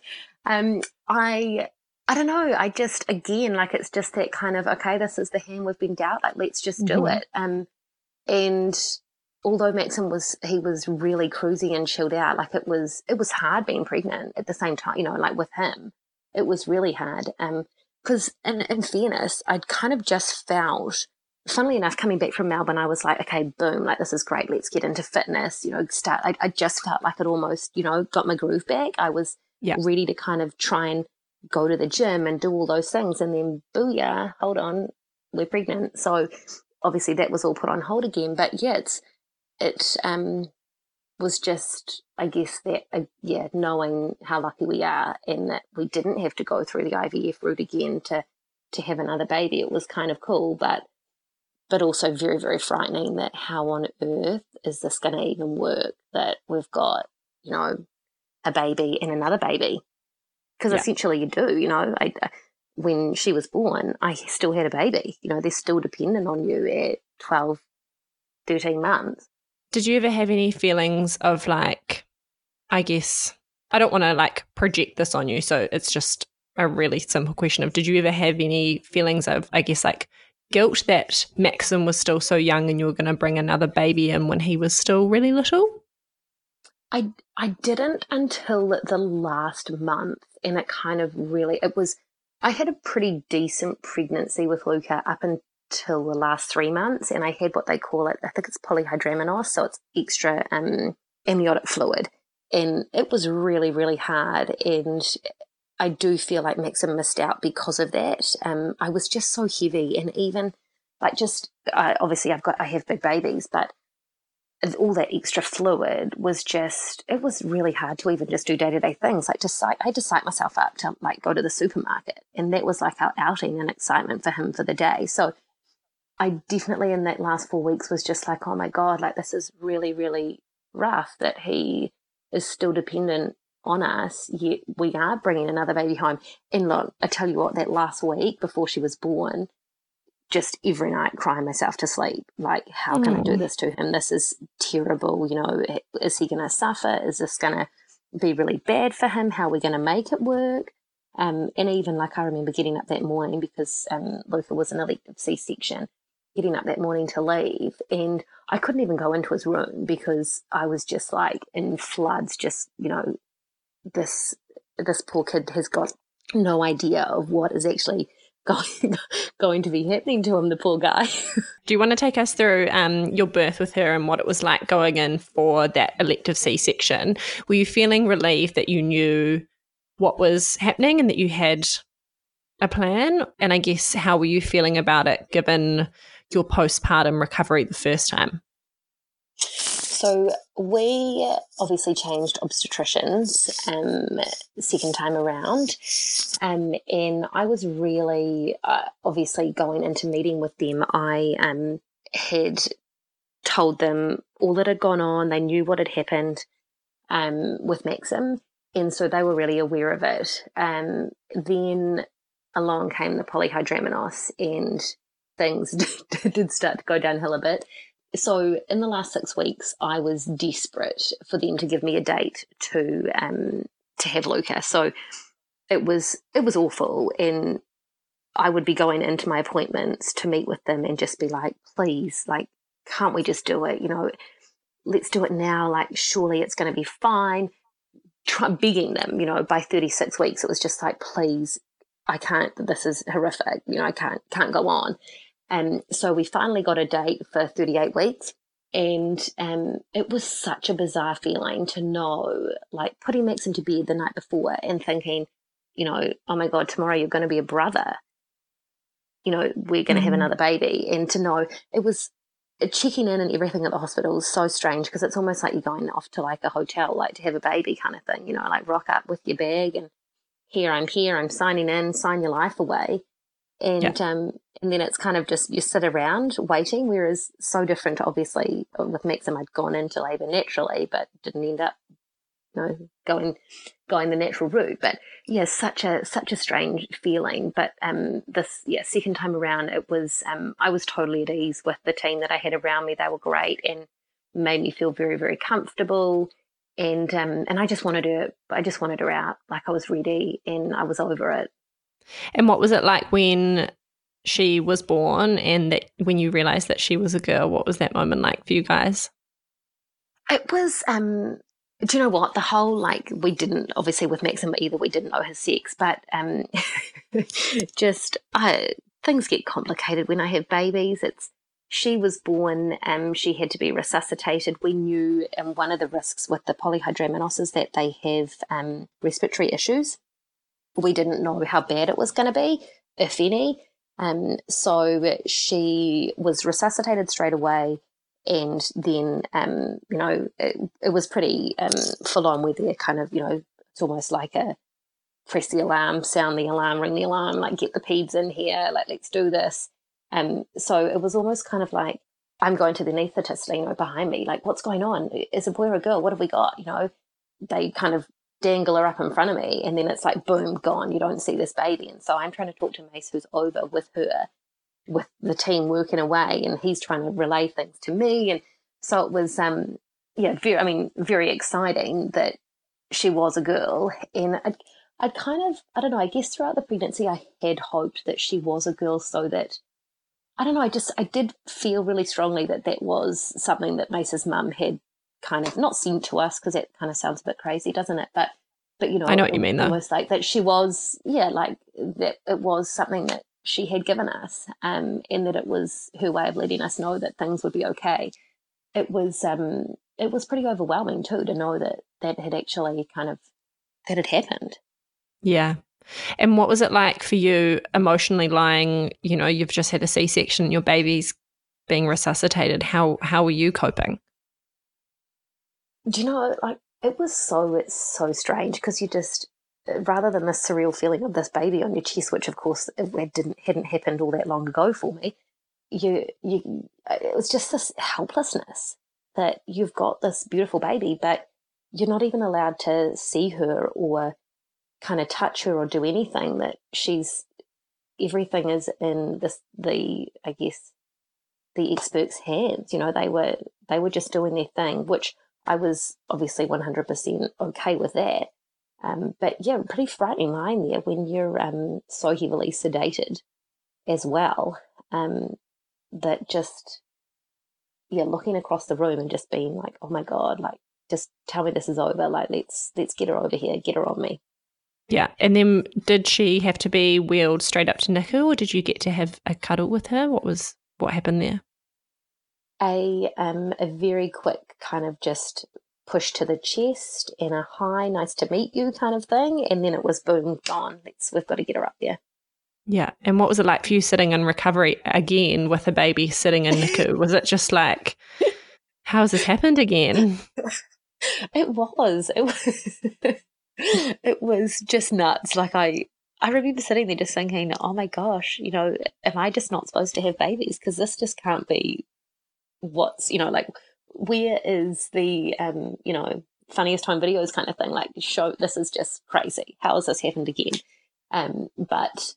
Um, I, I don't know. I just, again, like, it's just that kind of, okay, this is the hand we've been dealt. Like, let's just do mm-hmm. it. Um, and although Maxim was, he was really cruising and chilled out, like, it was, it was hard being pregnant at the same time, you know, like with him, it was really hard. Um, because in, in fairness, I'd kind of just felt funnily enough, coming back from Melbourne, I was like, okay, boom, like this is great. Let's get into fitness. You know, start. I, I just felt like it almost, you know, got my groove back. I was yeah. ready to kind of try and go to the gym and do all those things. And then, booyah, hold on, we're pregnant. So obviously that was all put on hold again. But yeah, it's, it um, was just, I guess, that, uh, yeah, knowing how lucky we are and that we didn't have to go through the IVF route again to, to have another baby. It was kind of cool. But but also very, very frightening that how on earth is this going to even work? That we've got, you know, a baby and another baby. Because yeah. essentially you do, you know, I, when she was born, I still had a baby. You know, they're still dependent on you at 12, 13 months. Did you ever have any feelings of like, I guess, I don't want to like project this on you. So it's just a really simple question of did you ever have any feelings of, I guess, like guilt that Maxim was still so young and you were going to bring another baby in when he was still really little? I I didn't until the last month, and it kind of really it was. I had a pretty decent pregnancy with Luka up until the last three months, and I had what they call it. I think it's polyhydramnios, so it's extra um, amniotic fluid, and it was really really hard. And I do feel like Maxim missed out because of that. Um, I was just so heavy, and even like just I, obviously I've got I have big babies, but all that extra fluid was just it was really hard to even just do day to day things like just I had to psych myself up to like go to the supermarket, and that was like our outing and excitement for him for the day. So I definitely in that last four weeks was just like, oh my god, like this is really really rough that he is still dependent on us, yet we are bringing another baby home. And look, I tell you what, that last week before she was born, just every night crying myself to sleep. Like, how can mm. I do this to him? This is terrible. You know, is he going to suffer? Is this going to be really bad for him? How are we going to make it work? Um, and even like I remember getting up that morning because um, Luka was an elective C section. Getting up that morning to leave, and I couldn't even go into his room because I was just like in floods. Just you know, this this poor kid has got no idea of what is actually going going to be happening to him, the poor guy. Do you want to take us through um, your birth with her and what it was like going in for that elective C section? Were you feeling relieved that you knew what was happening and that you had a plan? And I guess how were you feeling about it given your postpartum recovery the first time? So we obviously changed obstetricians um, second time around, um, and I was really uh, obviously going into meeting with them. I um, had told them all that had gone on. They knew what had happened um, with Maxim, and so they were really aware of it. Um, then along came the polyhydramnios, and things did start to go downhill a bit so in the last six weeks, I was desperate for them to give me a date to um, to have Luka. So it was it was awful, and I would be going into my appointments to meet with them and just be like, please, like, can't we just do it? You know, let's do it now. Like, surely it's going to be fine. Try begging them. You know, by thirty six weeks, it was just like, please, I can't. This is horrific. You know, I can't can't go on. And so we finally got a date for 38 weeks. And um, it was such a bizarre feeling to know, like putting Max into bed the night before and thinking, you know, oh my God, tomorrow you're going to be a brother. You know, we're going to mm-hmm. have another baby. And to know it was uh, checking in and everything at the hospital is so strange because it's almost like you're going off to like a hotel, like to have a baby kind of thing, you know, like rock up with your bag and here I'm here, I'm signing in, sign your life away and yeah. um, and then it's kind of just you sit around waiting. Whereas so different, obviously, with Maxim, I'd gone into labour naturally, but didn't end up, you know, going going the natural route. But yeah, such a such a strange feeling. But um, this yeah second time around, it was um, I was totally at ease with the team that I had around me. They were great and made me feel very very comfortable. And um, and I just wanted her, I just wanted her out. Like I was ready, and I was over it. And what was it like when she was born and that when you realized that she was a girl? What was that moment like for you guys? It was um do you know what the whole like we didn't obviously with Maxim either we didn't know his sex but um just uh, things get complicated when I have babies it's she was born um she had to be resuscitated we knew um, one of the risks with the polyhydramnios is that they have um respiratory issues we didn't know how bad it was going to be, if any. Um, so she was resuscitated straight away. And then, um, you know, it, it was pretty um, full on with their kind of, you know, it's almost like a press the alarm, sound the alarm, ring the alarm, like get the peds in here, like let's do this. Um, so it was almost kind of like I'm going to the anaesthetist, you know, behind me, like what's going on? Is a boy or a girl? What have we got? You know, they kind of dangle her up in front of me and then it's like boom gone. You don't see this baby. And so i'm trying to talk to mace who's over with her with the team working away and he's trying to relay things to me. And so it was um yeah very i mean very exciting that she was a girl. And I'd, I'd kind of i don't know i guess throughout the pregnancy i had hoped that she was a girl so that i don't know i just i did feel really strongly that that was something that mace's mum had kind of not seemed to us because it kind of sounds a bit crazy, doesn't it? But but you know, I know what you mean though. Almost like that she was, yeah, like that it was something that she had given us, um, in that it was her way of letting us know that things would be okay. It was um, it was pretty overwhelming too to know that that had actually kind of that had happened. Yeah. And what was it like for you emotionally lying, you know, you've just had a C section, your baby's being resuscitated. How how were you coping? Do you know, like it was so it's so strange because you just uh, rather than the surreal feeling of this baby on your chest, which of course it didn't hadn't happened all that long ago for me, you you uh, it was just this helplessness that you've got this beautiful baby, but you're not even allowed to see her or kind of touch her or do anything. That she's everything is in this the I guess the experts' hands. You know, they were they were just doing their thing, which I was obviously 100% okay with that. Um, but yeah, pretty frightening lying there when you're um, so heavily sedated as well. Um, that just yeah, looking across the room and just being like, oh my god, like just tell me this is over. Like let's let's get her over here, get her on me. Yeah, and then did she have to be wheeled straight up to NICU, or did you get to have a cuddle with her? What was what happened there? A um a very quick kind of just push to the chest and a hi, nice to meet you kind of thing, and then it was boom, gone. Let's we've got to get her up there. Yeah. And what was it like for you sitting in recovery again with a baby sitting in NICU? was it just like, how has this happened again? It was. It was. it was just nuts. Like I, I remember sitting there just thinking, "Oh my gosh, you know, am I just not supposed to have babies? Because this just can't be what's, you know, like where is the, um, you know, funniest home videos kind of thing? Like, show this is just crazy. How has this happened again? Um, but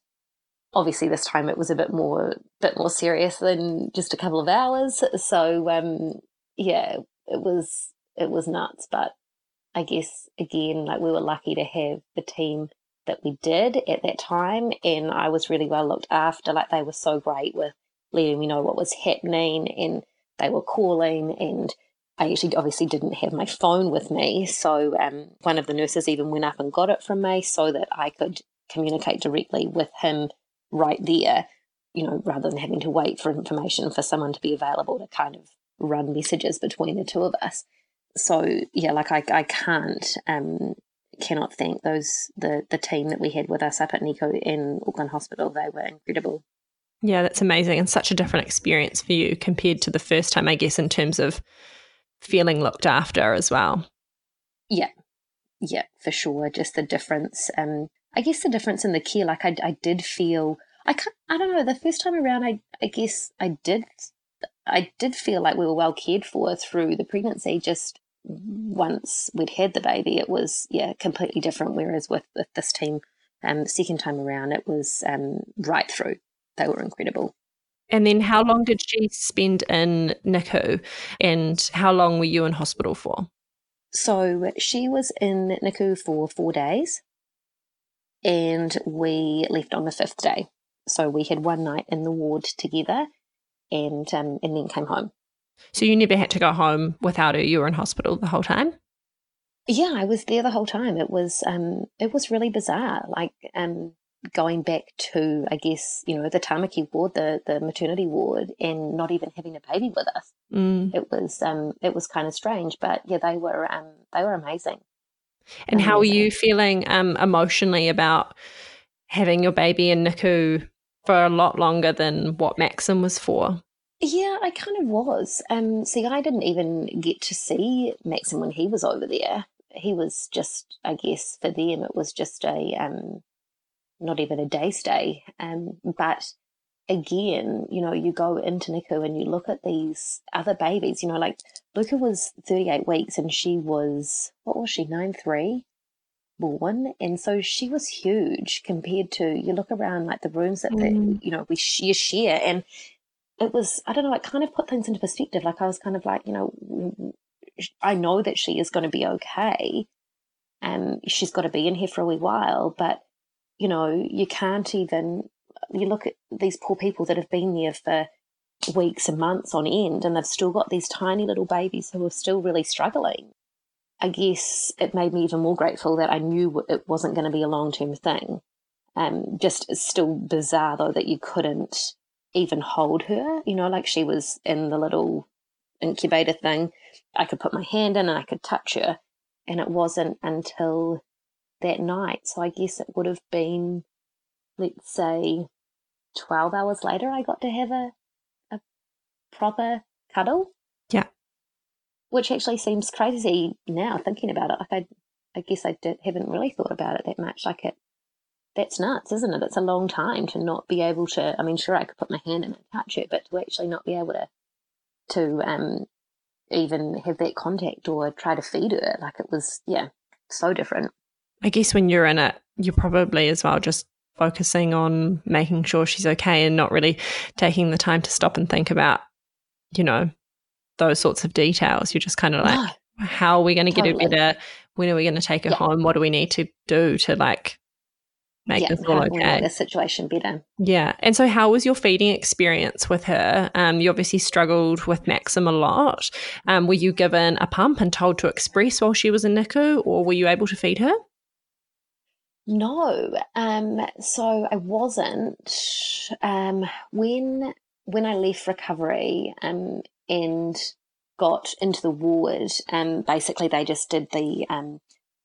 obviously this time it was a bit more bit more serious than just a couple of hours so um yeah it was it was nuts but i guess again like we were lucky to have the team that we did at that time and i was really well looked after like they were so great with letting me know what was happening and they were calling and I actually obviously didn't have my phone with me, so um, one of the nurses even went up and got it from me so that I could communicate directly with him right there, you know, rather than having to wait for information for someone to be available to kind of run messages between the two of us. So yeah, like I, I can't, um, cannot thank those the the team that we had with us up at NICU in Auckland Hospital. They were incredible. Yeah, that's amazing and such a different experience for you compared to the first time, I guess, in terms of feeling looked after as well. Yeah, yeah, for sure. Just the difference. Um, I guess the difference in the care, like I, I did feel, I can't, I don't know, the first time around, I, I guess I did, I did feel like we were well cared for through the pregnancy. Just once we'd had the baby, it was, yeah, completely different. Whereas with, with this team, um, second time around, it was um, right through. They were incredible. And then how long did she spend in NICU and how long were you in hospital for? So she was in NICU for four days and we left on the fifth day. So we had one night in the ward together, and um, and then came home. So you never had to go home without her. You were in hospital the whole time. Yeah, I was there the whole time. It was um, it was really bizarre. Like um, going back to, I guess you know, the Tamaki ward, the the maternity ward, and not even having a baby with us. Mm. It was um, it was kind of strange, but yeah, they were um, they were amazing. And how are you feeling um, emotionally about having your baby in NICU for a lot longer than what Maxim was for? Yeah, I kind of was. Um, see, I didn't even get to see Maxim when he was over there. He was just, I guess, for them, it was just a, um, not even a day stay. Um, but again, you know, you go into NICU and you look at these other babies, you know, like Luka was 38 weeks and she was, what was she, 9 3 born? And so she was huge compared to, you look around like the rooms that, mm. the, you know, we you share. And it was, I don't know, it kind of put things into perspective. Like I was kind of like, you know, I know that she is going to be okay. and she's got to be in here for a wee while, but you know, you can't even you look at these poor people that have been there for weeks and months on end and they've still got these tiny little babies who are still really struggling. I guess it made me even more grateful that I knew it wasn't going to be a long term thing. Um, just it's still bizarre though that you couldn't even hold her, you know, like she was in the little incubator thing. I could put my hand in and I could touch her. And it wasn't until that night. So I guess it would have been, let's say, 12 hours later, I got to have a, a proper cuddle. Yeah. Which actually seems crazy now thinking about it. Like I, I guess I did, haven't really thought about it that much. Like it, that's nuts, isn't it? It's a long time to not be able to. I mean, sure, I could put my hand in and touch it, but to actually not be able to, to um, even have that contact or try to feed her, like it was, yeah, so different. I guess when you're in it, you're probably as well just focusing on making sure she's okay and not really taking the time to stop and think about, you know, those sorts of details. You're just kind of like, no, how are we going to totally. get her better? When are we going to take her yeah. home? What do we need to do to like make yeah, this all we make the situation better. Yeah. And so, how was your feeding experience with her? Um, you obviously struggled with Maxim a lot. Um, were you given a pump and told to express while she was in NICU, or were you able to feed her? No, um, so I wasn't. Um, when when I left recovery um, and got into the ward, um, basically they just did the. Um,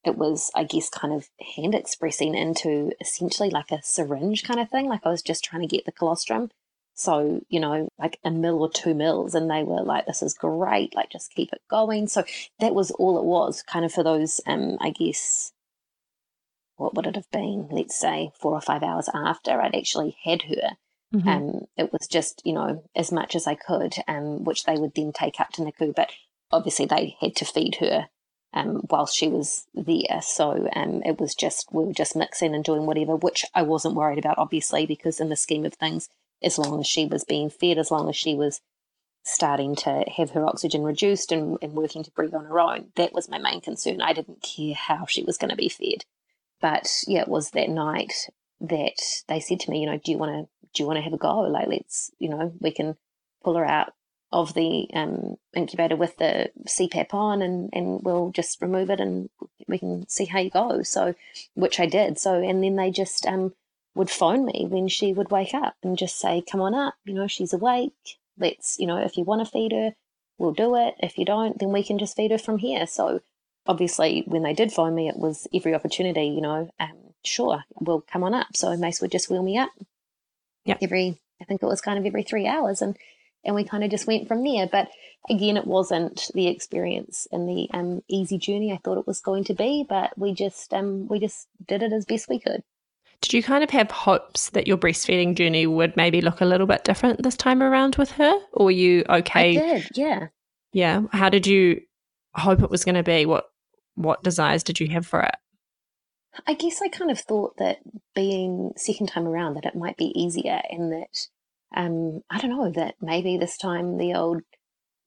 it was, I guess, kind of hand expressing into essentially like a syringe kind of thing. Like I was just trying to get the colostrum. So, you know, like a mill or two mills, and they were like, this is great, like just keep it going. So that was all it was, kind of for those, um, I guess, what would it have been? Let's say four or five hours after I'd actually had her. Mm-hmm. Um, it was just, you know, as much as I could, um, which they would then take up to NICU. But obviously, they had to feed her um, whilst she was there. So um, it was just, we were just mixing and doing whatever, which I wasn't worried about, obviously, because in the scheme of things, as long as she was being fed, as long as she was starting to have her oxygen reduced and, and working to breathe on her own, that was my main concern. I didn't care how she was going to be fed. But yeah, it was that night that they said to me, you know, do you want to do you want to have a go? Like, let's, you know, we can pull her out of the um, incubator with the CPAP on, and and we'll just remove it, and we can see how you go. So, which I did. So, and then they just um would phone me when she would wake up and just say, "Come on up, you know, she's awake. Let's, you know, if you want to feed her, we'll do it. If you don't, then we can just feed her from here." So obviously when they did phone me, it was every opportunity, you know, um, sure, we'll come on up. So Mace would just wheel me up. Yeah. Every, I think it was kind of every three hours, and and we kind of just went from there. But again, it wasn't the experience and the um, easy journey I thought it was going to be. But we just um, we just did it as best we could. Did you kind of have hopes that your breastfeeding journey would maybe look a little bit different this time around with her, or were you okay? I did, yeah. Yeah. How did you hope it was going to be? What what desires did you have for it? I guess I kind of thought that being second time around that it might be easier and that um I don't know that maybe this time the old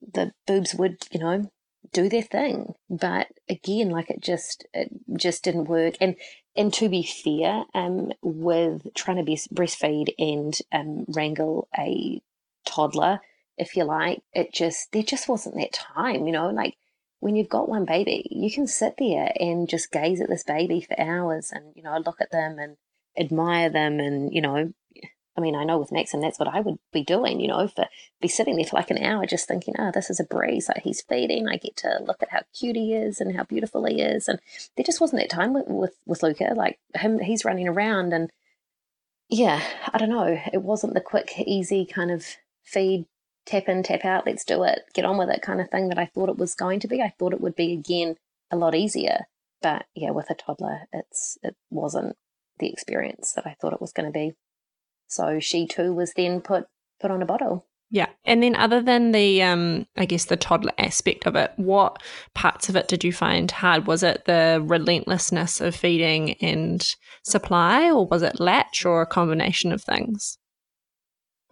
the boobs would you know do their thing but again like it just it just didn't work and and to be fair um with trying to be breastfeed and um wrangle a toddler if you like it just there just wasn't that time you know like when you've got one baby, you can sit there and just gaze at this baby for hours and, you know, look at them and admire them. And, you know, I mean, I know with Maxim, that's what I would be doing, you know, for be sitting there for like an hour just thinking, oh, this is a breeze. Like he's feeding. I get to look at how cute he is and how beautiful he is. And there just wasn't that time with, with, with Luka. Like him, he's running around and, yeah, I don't know. It wasn't the quick, easy kind of feed tap in, tap out, let's do it, get on with it kind of thing that I thought it was going to be. I thought it would be again a lot easier. But yeah, with a toddler, it's it wasn't the experience that I thought it was going to be. So she too was then put put on a bottle. Yeah. And then other than the um I guess the toddler aspect of it, what parts of it did you find hard? Was it the relentlessness of feeding and supply or was it latch or a combination of things?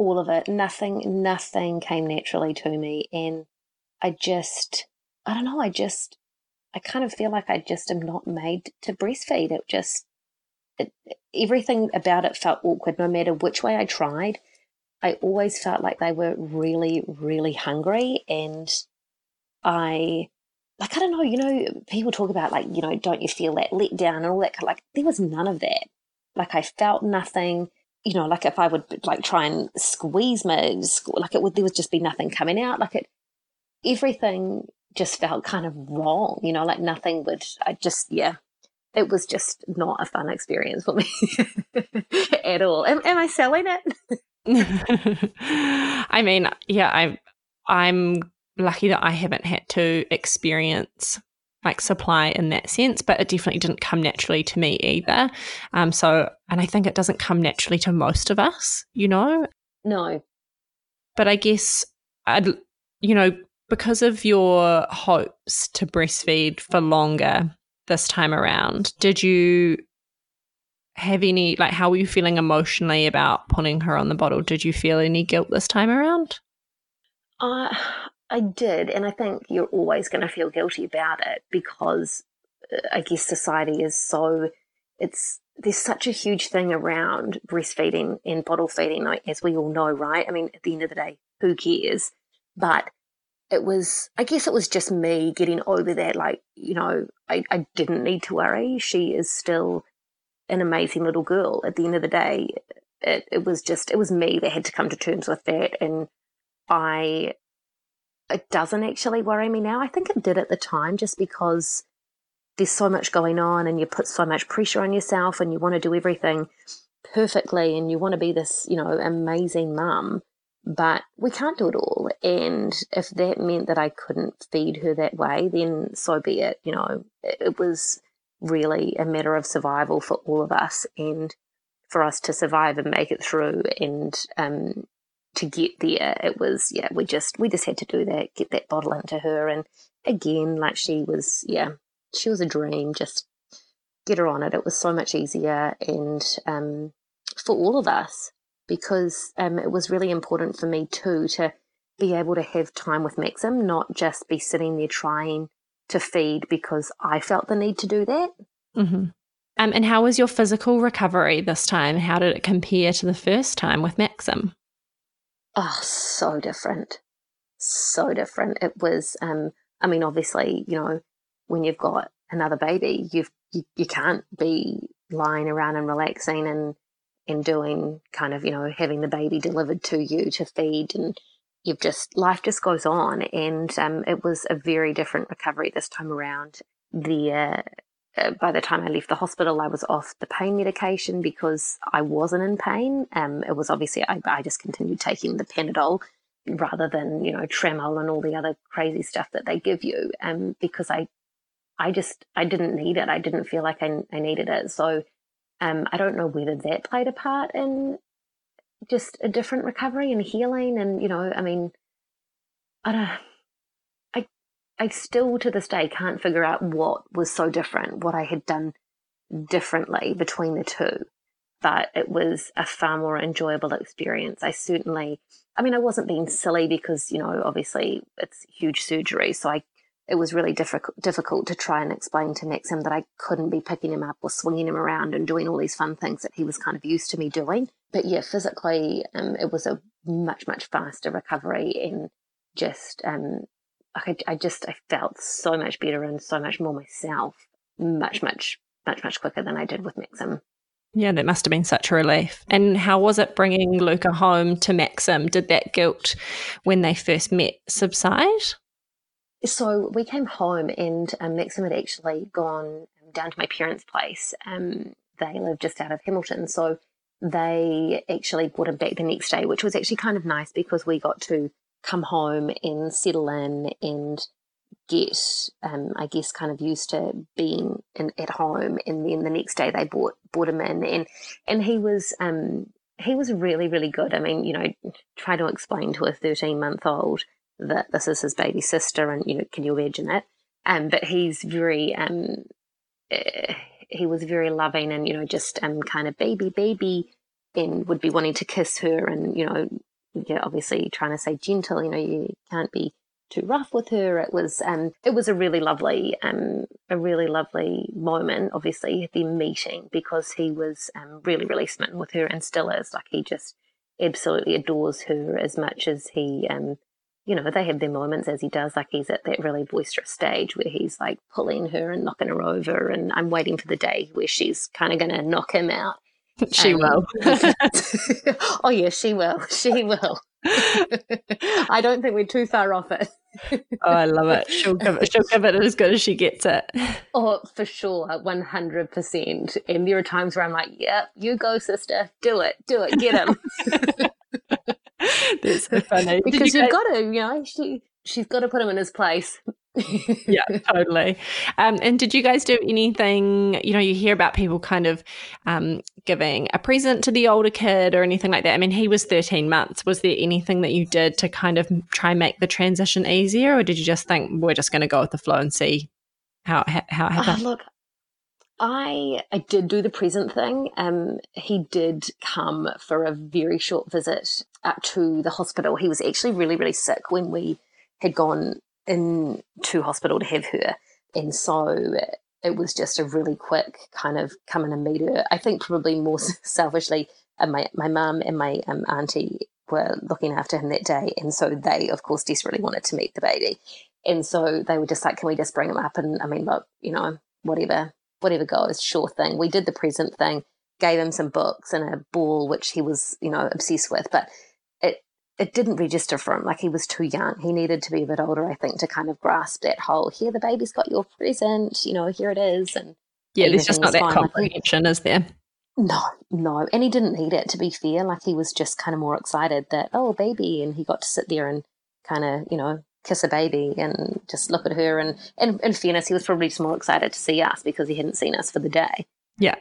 All of it. Nothing, nothing came naturally to me. And I just, I don't know, I just, I kind of feel like I just am not made to breastfeed. It just, it, everything about it felt awkward no matter which way I tried. I always felt like they were really, really hungry. And I, like, I don't know, you know, people talk about like, you know, don't you feel that let down and all that. Like, there was none of that. Like, I felt nothing you know, like if I would like try and squeeze my, like it would, there would just be nothing coming out. Like it, everything just felt kind of wrong, you know, like nothing would, I just, yeah, it was just not a fun experience for me at all. Am, am I selling it? I mean, yeah, I'm, I'm lucky that I haven't had to experience like supply in that sense, but it definitely didn't come naturally to me either. Um, so, and I think it doesn't come naturally to most of us, you know? No. But I guess I'd, you know, because of your hopes to breastfeed for longer this time around, did you have any, like, how were you feeling emotionally about putting her on the bottle? Did you feel any guilt this time around? Uh, I did, and I think you're always going to feel guilty about it because uh, I guess society is so it's there's such a huge thing around breastfeeding and bottle feeding, like, as we all know, right? I mean, at the end of the day, who cares? But it was, I guess it was just me getting over that. Like, you know, I, I didn't need to worry. She is still an amazing little girl. At the end of the day, it, it was just, it was me that had to come to terms with that. And I, it doesn't actually worry me now. I think it did at the time just because there's so much going on and you put so much pressure on yourself and you want to do everything perfectly and you want to be this, you know, amazing mum, but we can't do it all. And if that meant that I couldn't feed her that way, then so be it. You know, it was really a matter of survival for all of us and for us to survive and make it through and um, to get there it was yeah we just we just had to do that get that bottle into her and again like she was yeah she was a dream. Just get her on it. It was so much easier, and um, for all of us, because um, it was really important for me too to be able to have time with Maxim, not just be sitting there trying to feed because I felt the need to do that. Mm-hmm. Um, and how was your physical recovery this time? How did it compare to the first time with Maxim? Oh, so different. So different. It was, um, I mean, obviously, you know, when you've got another baby, you've, you, you can't be lying around and relaxing and, and doing kind of, you know, having the baby delivered to you to feed and you've just, life just goes on. And um, it was a very different recovery this time around. The, uh, uh, by the time I left the hospital, I was off the pain medication because I wasn't in pain. Um, it was obviously, I, I just continued taking the Panadol rather than, you know, Tramal and all the other crazy stuff that they give you um, because I I just I didn't need it. I didn't feel like I, I needed it. So um, I don't know whether that played a part in just a different recovery and healing. And you know, I mean, I don't. I still to this day can't figure out what was so different, what I had done differently between the two. But it was a far more enjoyable experience. I certainly, I mean, I wasn't being silly because, you know, obviously it's huge surgery. So I it was really difficult difficult to try and explain to Maxim that I couldn't be picking him up or swinging him around and doing all these fun things that he was kind of used to me doing. But yeah, physically, um, it was a much much faster recovery and just um, I, I just I felt so much better and so much more myself, much much much much quicker than I did with Maxim. Yeah, that must have been such a relief. And how was it bringing Luka home to Maxim? Did that guilt when they first met subside? So we came home, and um, Maxim had actually gone down to my parents' place. Um, they live just out of Hamilton, so they actually brought him back the next day, which was actually kind of nice because we got to come home and settle in and get, um, I guess, kind of used to being in, at home. And then the next day they brought brought him in, and and he was um, he was really really good. I mean, you know, try to explain to a thirteen month old that this is his baby sister, and you know, can you imagine it? Um, but he's very um, uh, he was very loving, and you know, just um, kind of baby, baby, and would be wanting to kiss her, and you know, yeah, obviously trying to say gentle. You know, you can't be too rough with her. It was um, it was a really lovely um, a really lovely moment. Obviously, the meeting because he was um, really really smitten with her and still is. Like he just absolutely adores her as much as he um you know, they have their moments as he does, like he's at that really boisterous stage where he's like pulling her and knocking her over. And I'm waiting for the day where she's kind of going to knock him out. She um, will. oh, yeah, she will. She will. I don't think we're too far off it. oh, I love it. She'll give it. She'll give it as good as she gets it. Oh, for sure, one hundred percent. And there are times where I'm like, "Yep, you go, sister. Do it. Do it. Get him." That's so funny. because you have got to, you know, she, she's got to put him in his place. Yeah, totally. Um, and did you guys do anything? You know, you hear about people kind of um, giving a present to the older kid or anything like that. I mean, he was 13 months. Was there anything that you did to kind of try and make the transition easier, or did you just think we're just going to go with the flow and see how how it happened? Uh, look, I I did do the present thing. Um, he did come for a very short visit up to the hospital. He was actually really really sick when we had gone into hospital to have her, and so it was just a really quick kind of coming and meet her. I think probably more selfishly, uh, my my mum and my um, auntie were looking after him that day, and so they, of course, desperately wanted to meet the baby, and so they were just like, "Can we just bring him up?" And I mean, look, you know, whatever, whatever goes, sure thing. We did the present thing, gave him some books and a ball, which he was, you know, obsessed with, but it didn't register for him. Like he was too young. He needed to be a bit older, I think, to kind of grasp that whole here the baby's got your present, you know, here it is, and yeah, there's just not that fine. comprehension, like, is there? No, no. And he didn't need it to be fair. Like he was just kind of more excited that, oh, baby. And he got to sit there and kind of, you know, kiss a baby and just look at her. And, and in fairness, he was probably just more excited to see us because he hadn't seen us for the day. Yeah.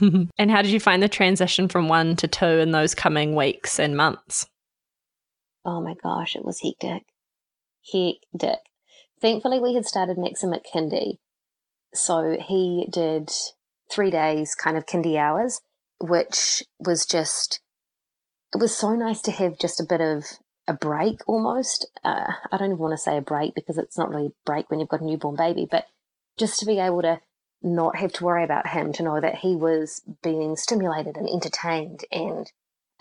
and how did you find the transition from one to two in those coming weeks and months? Oh my gosh, it was hectic. Hectic. Thankfully, we had started Maxim at kindy. So he did three days kind of kindy hours, which was just, it was so nice to have just a bit of a break almost. Uh, I don't even want to say a break because it's not really a break when you've got a newborn baby, but just to be able to not have to worry about him, to know that he was being stimulated and entertained and,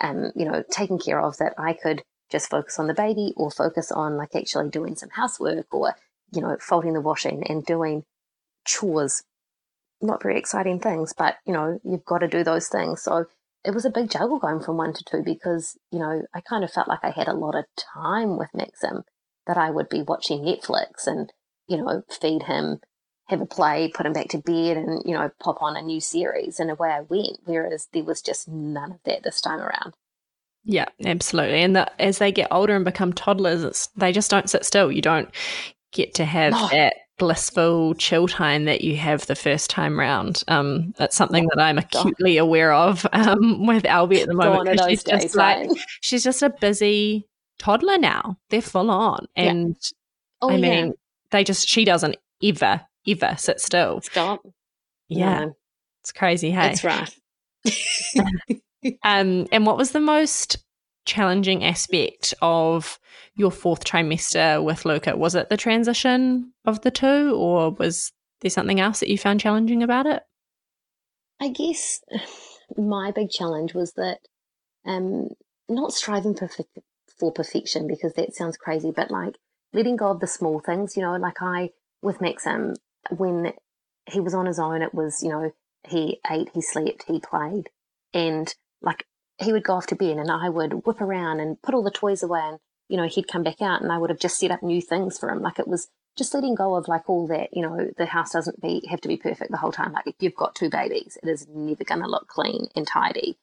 um, you know, taken care of, that I could just focus on the baby or focus on like actually doing some housework or, you know, folding the washing and doing chores not very exciting things, but you know, you've got to do those things. So it was a big juggle going from one to two because, you know, I kind of felt like I had a lot of time with Maxim that I would be watching Netflix and, you know, feed him, have a play, put him back to bed and, you know, pop on a new series and away I went. Whereas there was just none of that this time around. Yeah, absolutely. And the, as they get older and become toddlers, they just don't sit still. You don't get to have no. that blissful chill time that you have the first time round. Um, that's something that I'm acutely aware of um, with Albie at the moment. She's days, just like she's just a busy toddler now. They're full on, and yeah. oh, I mean, yeah. they just she doesn't ever ever sit still. Stop. Yeah, no. it's crazy. Hey, it's rough. um, and what was the most challenging aspect of your fourth trimester with Luka? Was it the transition of the two, or was there something else that you found challenging about it? I guess my big challenge was that um, not striving perfect, for perfection because that sounds crazy, but like letting go of the small things, you know, like I, with Maxim, when he was on his own, it was, you know, he ate, he slept, he played. And like he would go off to bed and I would whip around and put all the toys away and, you know, he'd come back out and I would have just set up new things for him. Like it was just letting go of like all that, you know, the house doesn't be have to be perfect the whole time. Like if you've got two babies, it is never gonna look clean and tidy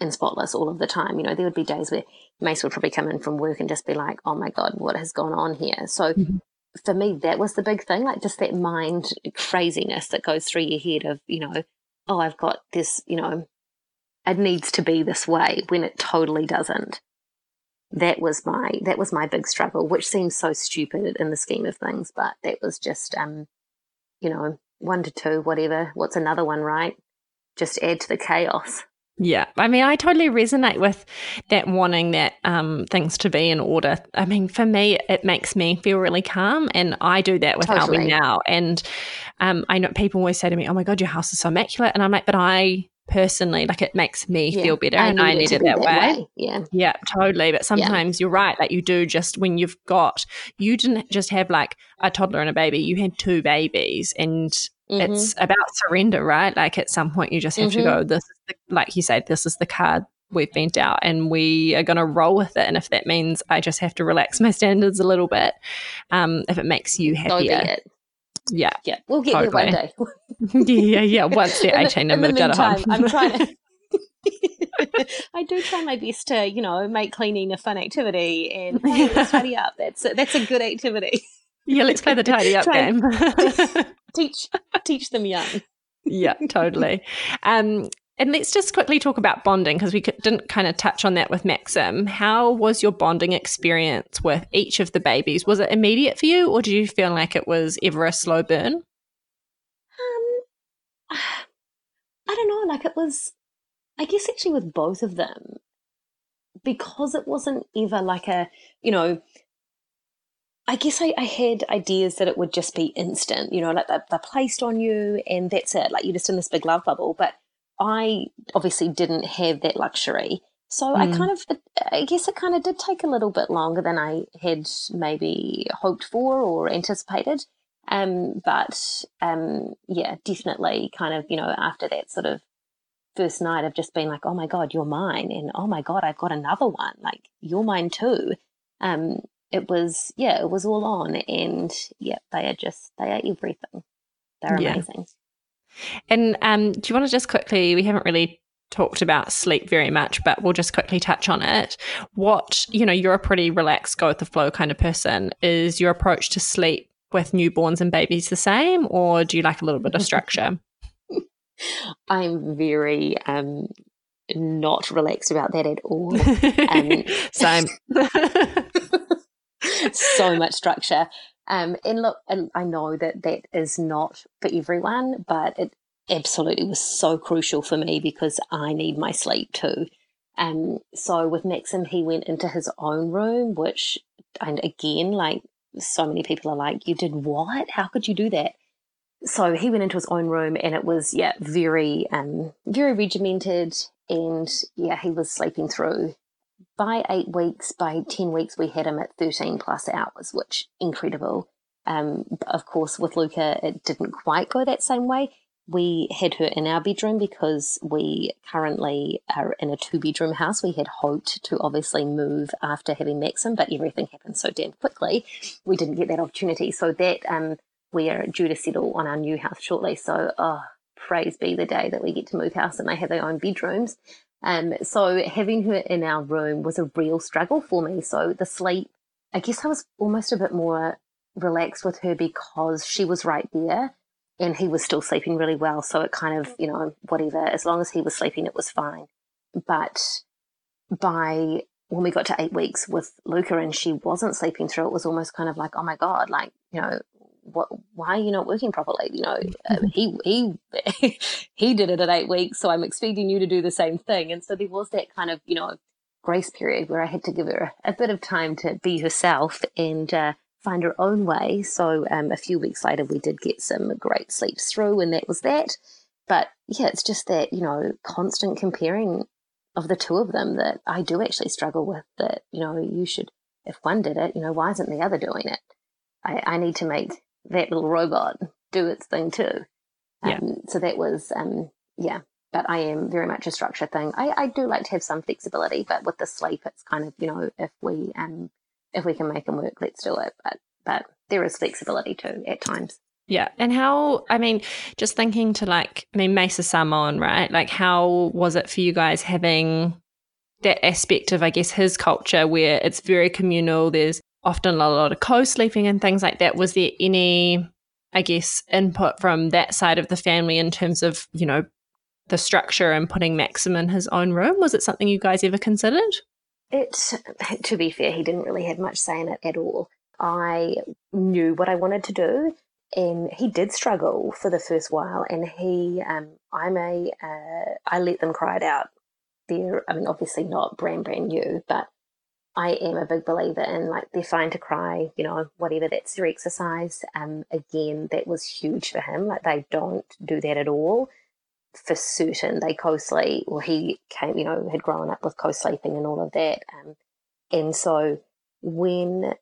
and spotless all of the time. You know, there would be days where Mace would probably come in from work and just be like, Oh my God, what has gone on here? So mm-hmm. for me that was the big thing, like just that mind craziness that goes through your head of, you know, oh I've got this, you know, it needs to be this way when it totally doesn't. That was my that was my big struggle, which seems so stupid in the scheme of things, but that was just um, you know, one to two, whatever. What's another one, right? Just add to the chaos. Yeah, I mean, I totally resonate with that wanting that um, things to be in order. I mean, for me, it makes me feel really calm, and I do that with totally. Albie now. And um, I know people always say to me, "Oh my god, your house is so immaculate," and I'm like, "But I personally like it makes me yeah, feel better I and i need it that, way. way. yeah yeah totally but sometimes yeah. you're right like you do just when you've got you didn't just have like a toddler and a baby you had two babies and mm-hmm. it's about surrender right like at some point you just have mm-hmm. to go mm-hmm. this is the, like you said this is the card we've bent out and we are going to roll with it and if that means i just have to relax my standards a little bit um if it makes you happier yeah. Yeah. We'll get totally. there one day. yeah, yeah. Once the 18 and moved out of home. I'm trying to. I do try my best to, you know, make cleaning a fun activity and hey, let's tidy up. That's a, that's a good activity. Yeah, let's play the tidy up game. teach teach them young. yeah, totally. Um, and let's just quickly talk about bonding because we didn't kind of touch on that with Maxim. How was your bonding experience with each of the babies? Was it immediate for you, or did you feel like it was ever a slow burn? Um, I don't know. Like it was, I guess actually with both of them, because it wasn't ever like a, you know, I guess I, I, had ideas that it would just be instant, you know, like they're, they're, placed on you and that's it. Like you're just in this big love bubble. But I obviously didn't have that luxury. So mm. I kind of, I guess it kind of did take a little bit longer than I had maybe hoped for or anticipated. Um, but um, yeah, definitely kind of, you know, after that sort of first night of just being like, oh my God, you're mine. And oh my God, I've got another one. Like, you're mine too. Um, it was, yeah, it was all on. And yeah, they are just, they are everything. They're yeah. And um, do you want to just quickly, we haven't really talked about sleep very much, but we'll just quickly touch on it. What, you know, you're a pretty relaxed, go with the flow kind of person. Is your approach to sleep with newborns and babies the same, or do you like a little bit of structure? I'm very um, not relaxed about that at all. Um, Same. so much structure. Um, and look, and I know that that is not for everyone, but it absolutely was so crucial for me because I need my sleep too. Um, so with Maxim, he went into his own room, which, and again, like so many people are like, you did what? How could you do that? So he went into his own room and it was, yeah, very, um, very regimented. And yeah, he was sleeping through. By eight weeks, by 10 weeks, we had him at 13 plus hours, which incredible. Um, of course, with Luka, it didn't quite go that same way. We had her in our bedroom because we currently are in a two bedroom house. We had hoped to obviously move after having Maxim, but everything happened so damn quickly. We didn't get that opportunity. So that um, we are due to settle on our new house shortly. So, oh, praise be the day that we get to move house and they have their own bedrooms. Um, so having her in our room was a real struggle for me. So the sleep, I guess I was almost a bit more relaxed with her because she was right there and he was still sleeping really well. So it kind of, you know, whatever, as long as he was sleeping, it was fine. But by when we got to eight weeks with Luka and she wasn't sleeping through, it was almost kind of like, oh my God, like, you know, what, why are you not working properly? You know, uh, he he he did it at eight weeks, so I'm expecting you to do the same thing. And so there was that kind of you know grace period where I had to give her a bit of time to be herself and uh, find her own way. So um, a few weeks later, we did get some great sleeps through, and that was that. But yeah, it's just that you know constant comparing of the two of them that I do actually struggle with. That you know you should if one did it, you know why isn't the other doing it? I, I need to make that little robot do its thing too. Um, yeah. So that was, um, yeah. But I am very much a structure thing. I, I do like to have some flexibility, but with the sleep, it's kind of you know if we um if we can make them work, let's do it. But but there is flexibility too at times. Yeah. And how, I mean, just thinking to like, I mean, Mace's Samoan, right? Like, how was it for you guys having that aspect of, I guess, his culture where it's very communal? There's often a lot of co sleeping and things like that. Was there any, I guess, input from that side of the family in terms of, you know, the structure and putting Maxim in his own room? Was it something you guys ever considered? It, to be fair, he didn't really have much say in it at all. I knew what I wanted to do, and he did struggle for the first while. And he, um, I'm uh, I let them cry it out. They're, I mean, obviously not brand brand new, but I am a big believer in like they're fine to cry, you know, whatever that's your exercise. Um, again, that was huge for him. Like they don't do that at all. For certain, they co-sleep. Well, he came, you know, had grown up with co-sleeping and all of that. Um, and so when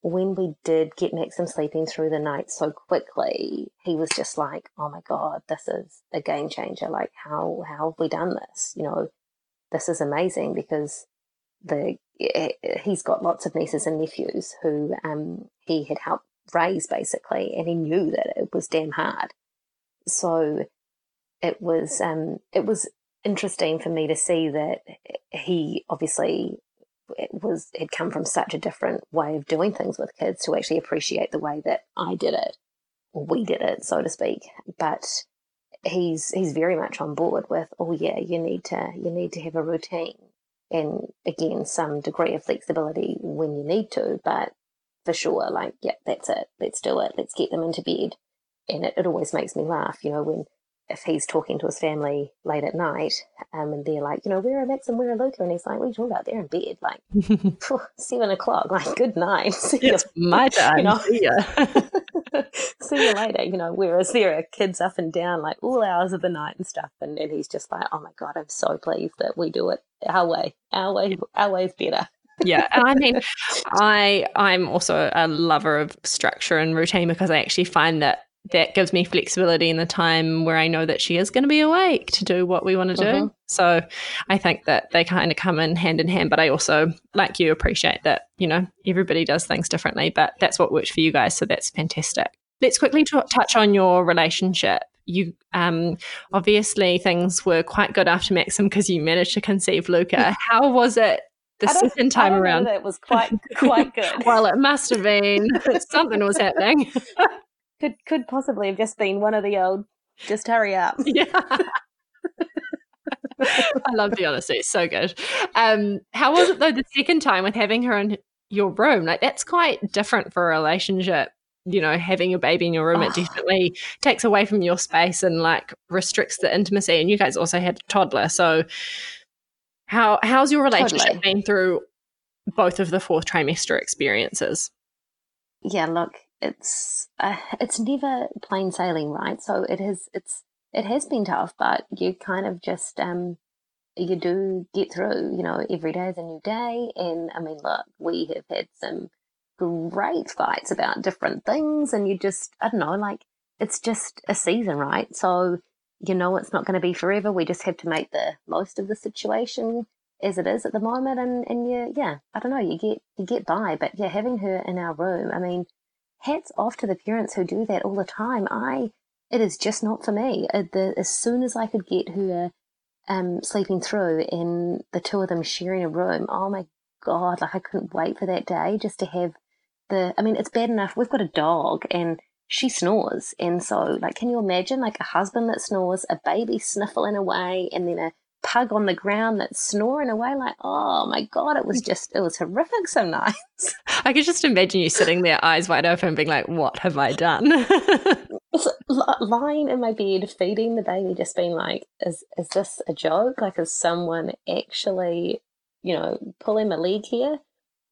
when we did get Maxim sleeping through the night so quickly, he was just like, "Oh my god, this is a game changer! Like, how how have we done this? You know, this is amazing because the he's got lots of nieces and nephews who um, he had helped raise basically, and he knew that it was damn hard. So it was um, it was interesting for me to see that he obviously was had come from such a different way of doing things with kids to actually appreciate the way that I did it or we did it, so to speak. But he's he's very much on board with, oh yeah, you need to you need to have a routine and again some degree of flexibility when you need to but for sure like yeah that's it let's do it let's get them into bed and it, it always makes me laugh you know when if he's talking to his family late at night, um, and they're like, you know, where are Max and where are Luka? And he's like, what are you talking about? They're in bed, like seven o'clock. Like, good night. See it's you. my time. You know? See. See you later. You know, whereas there are kids up and down like all hours of the night and stuff, and, and he's just like, oh my god, I'm so pleased that we do it our way. Our way, our way is better yeah and i mean i i'm also a lover of structure and routine because i actually find that that gives me flexibility in the time where I know that she is going to be awake to do what we want to do. Mm-hmm. So I think that they kind of come in hand in hand. But I also, like you, appreciate that, you know, everybody does things differently, but that's what works for you guys. So that's fantastic. Let's quickly t- touch on your relationship. You um, obviously things were quite good after Maxim because you managed to conceive Luka. How was it the second time around? It was quite quite good. well, it must have been something was happening could could possibly have just been one of the old just hurry up. Yeah. I love the honesty. It's so good. Um, how was it though the second time with having her in your room? Like that's quite different for a relationship. You know, having a baby in your room, oh. it definitely takes away from your space and like restricts the intimacy. And you guys also had a toddler, so how how's your relationship totally. been through both of the fourth trimester experiences? Yeah, look, it's uh, it's never plain sailing, right? So it has it's it has been tough, but you kind of just um you do get through. You know, every day is a new day, and I mean, look, we have had some great fights about different things, and you just I don't know, like it's just a season, right? So you know it's not going to be forever. We just have to make the most of the situation as it is at the moment and and you yeah i don't know you get you get by but yeah having her in our room i mean hats off to the parents who do that all the time. I, it is just not for me. Uh, as soon as I could get her um, sleeping through and the two of them sharing a room, oh my God, like I couldn't wait for that day just to have the, I mean, it's bad enough. We've got a dog and she snores. And so, like, can you imagine like a husband that snores, a baby sniffling away, and then a pug on the ground that's snoring away like oh my god it was mm. just it was horrific some nights i could just imagine you sitting there eyes wide open being like what have i done lying in my bed feeding the baby just being like is is this a joke like is someone actually you know pulling my leg here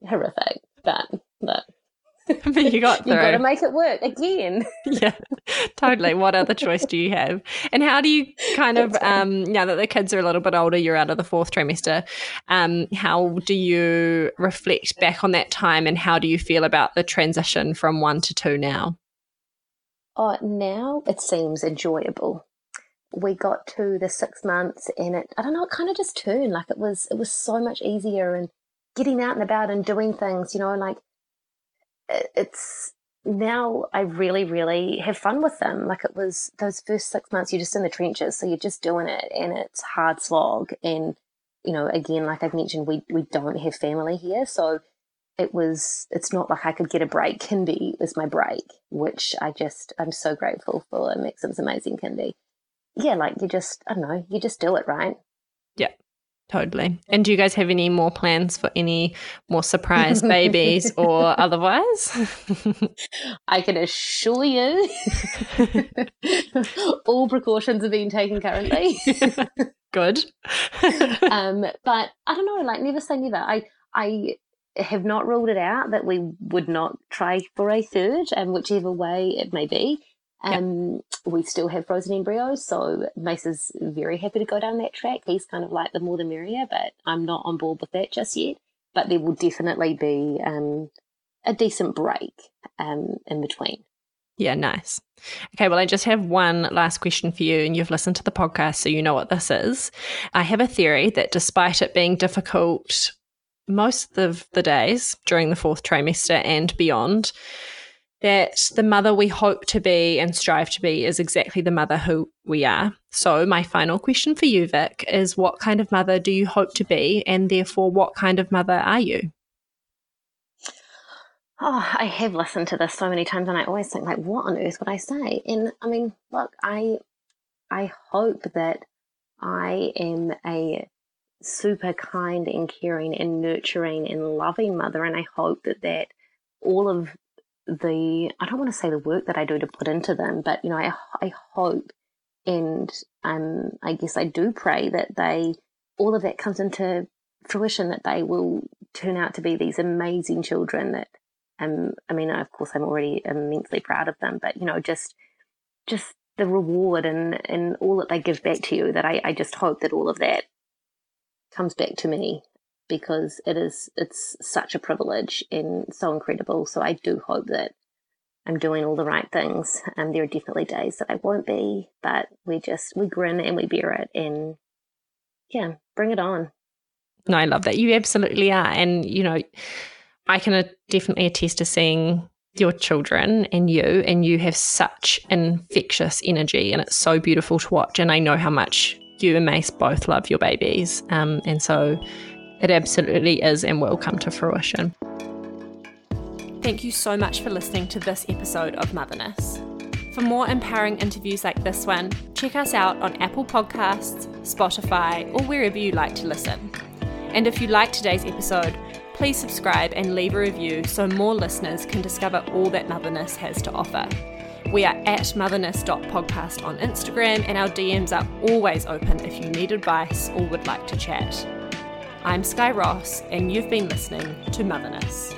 horrific but but but you got through. You've got to make it work again. yeah, totally. What other choice do you have? And how do you kind of, um, now that the kids are a little bit older, you're out of the fourth trimester, um, how do you reflect back on that time and how do you feel about the transition from one to two now? Oh, now it seems enjoyable. We got to the six months and it, I don't know, it kind of just turned like it was, it was so much easier and getting out and about and doing things, you know, like it's now I really, really have fun with them. Like it was those first six months, you're just in the trenches, so you're just doing it, and it's hard slog. And you know, again, like I've mentioned, we we don't have family here, so it was. It's not like I could get a break. Kindy was my break, which I just I'm so grateful for. Maxim's amazing Kindy. Yeah, like you just I don't know, you just do it right. Yeah, Totally. And do you guys have any more plans for any more surprise babies or otherwise? I can assure you all precautions are being taken currently. Good. um, but I don't know, like never say never. I I have not ruled it out that we would not try for a third, and whichever way it may be. Um, yep. We still have frozen embryos, so Mace is very happy to go down that track. He's kind of like the more the merrier, but I'm not on board with that just yet. But there will definitely be um, a decent break um, in between. Yeah, nice. Okay, well, I just have one last question for you, and you've listened to the podcast, so you know what this is. I have a theory that despite it being difficult most of the days during the fourth trimester and beyond, that the mother we hope to be and strive to be is exactly the mother who we are. So, my final question for you, Vic, is what kind of mother do you hope to be? And therefore, what kind of mother are you? Oh, I have listened to this so many times and I always think like what on earth would I say? And I mean, look, I I hope that I am a super kind and caring and nurturing and loving mother and I hope that that all of the I don't want to say the work that I do to put into them, but you know, I I hope and um, I guess I do pray that they all of that comes into fruition that they will turn out to be these amazing children that um I mean of course I'm already immensely proud of them but you know just just the reward and and all that they give back to you that I, I just hope that all of that comes back to me because it is it's such a privilege and so incredible so I do hope that I'm doing all the right things and um, there are definitely days that I won't be but we just we grin and we bear it and yeah bring it on no, I love that. You absolutely are. And, you know, I can definitely attest to seeing your children and you, and you have such infectious energy, and it's so beautiful to watch. And I know how much you and Mace both love your babies. Um, and so it absolutely is and will come to fruition. Thank you so much for listening to this episode of Motherness. For more empowering interviews like this one, check us out on Apple Podcasts, Spotify, or wherever you like to listen. And if you like today's episode, please subscribe and leave a review so more listeners can discover all that Motherness has to offer. We are at motherness.podcast on Instagram, and our DMs are always open if you need advice or would like to chat. I'm Skye Ross, and you've been listening to Motherness.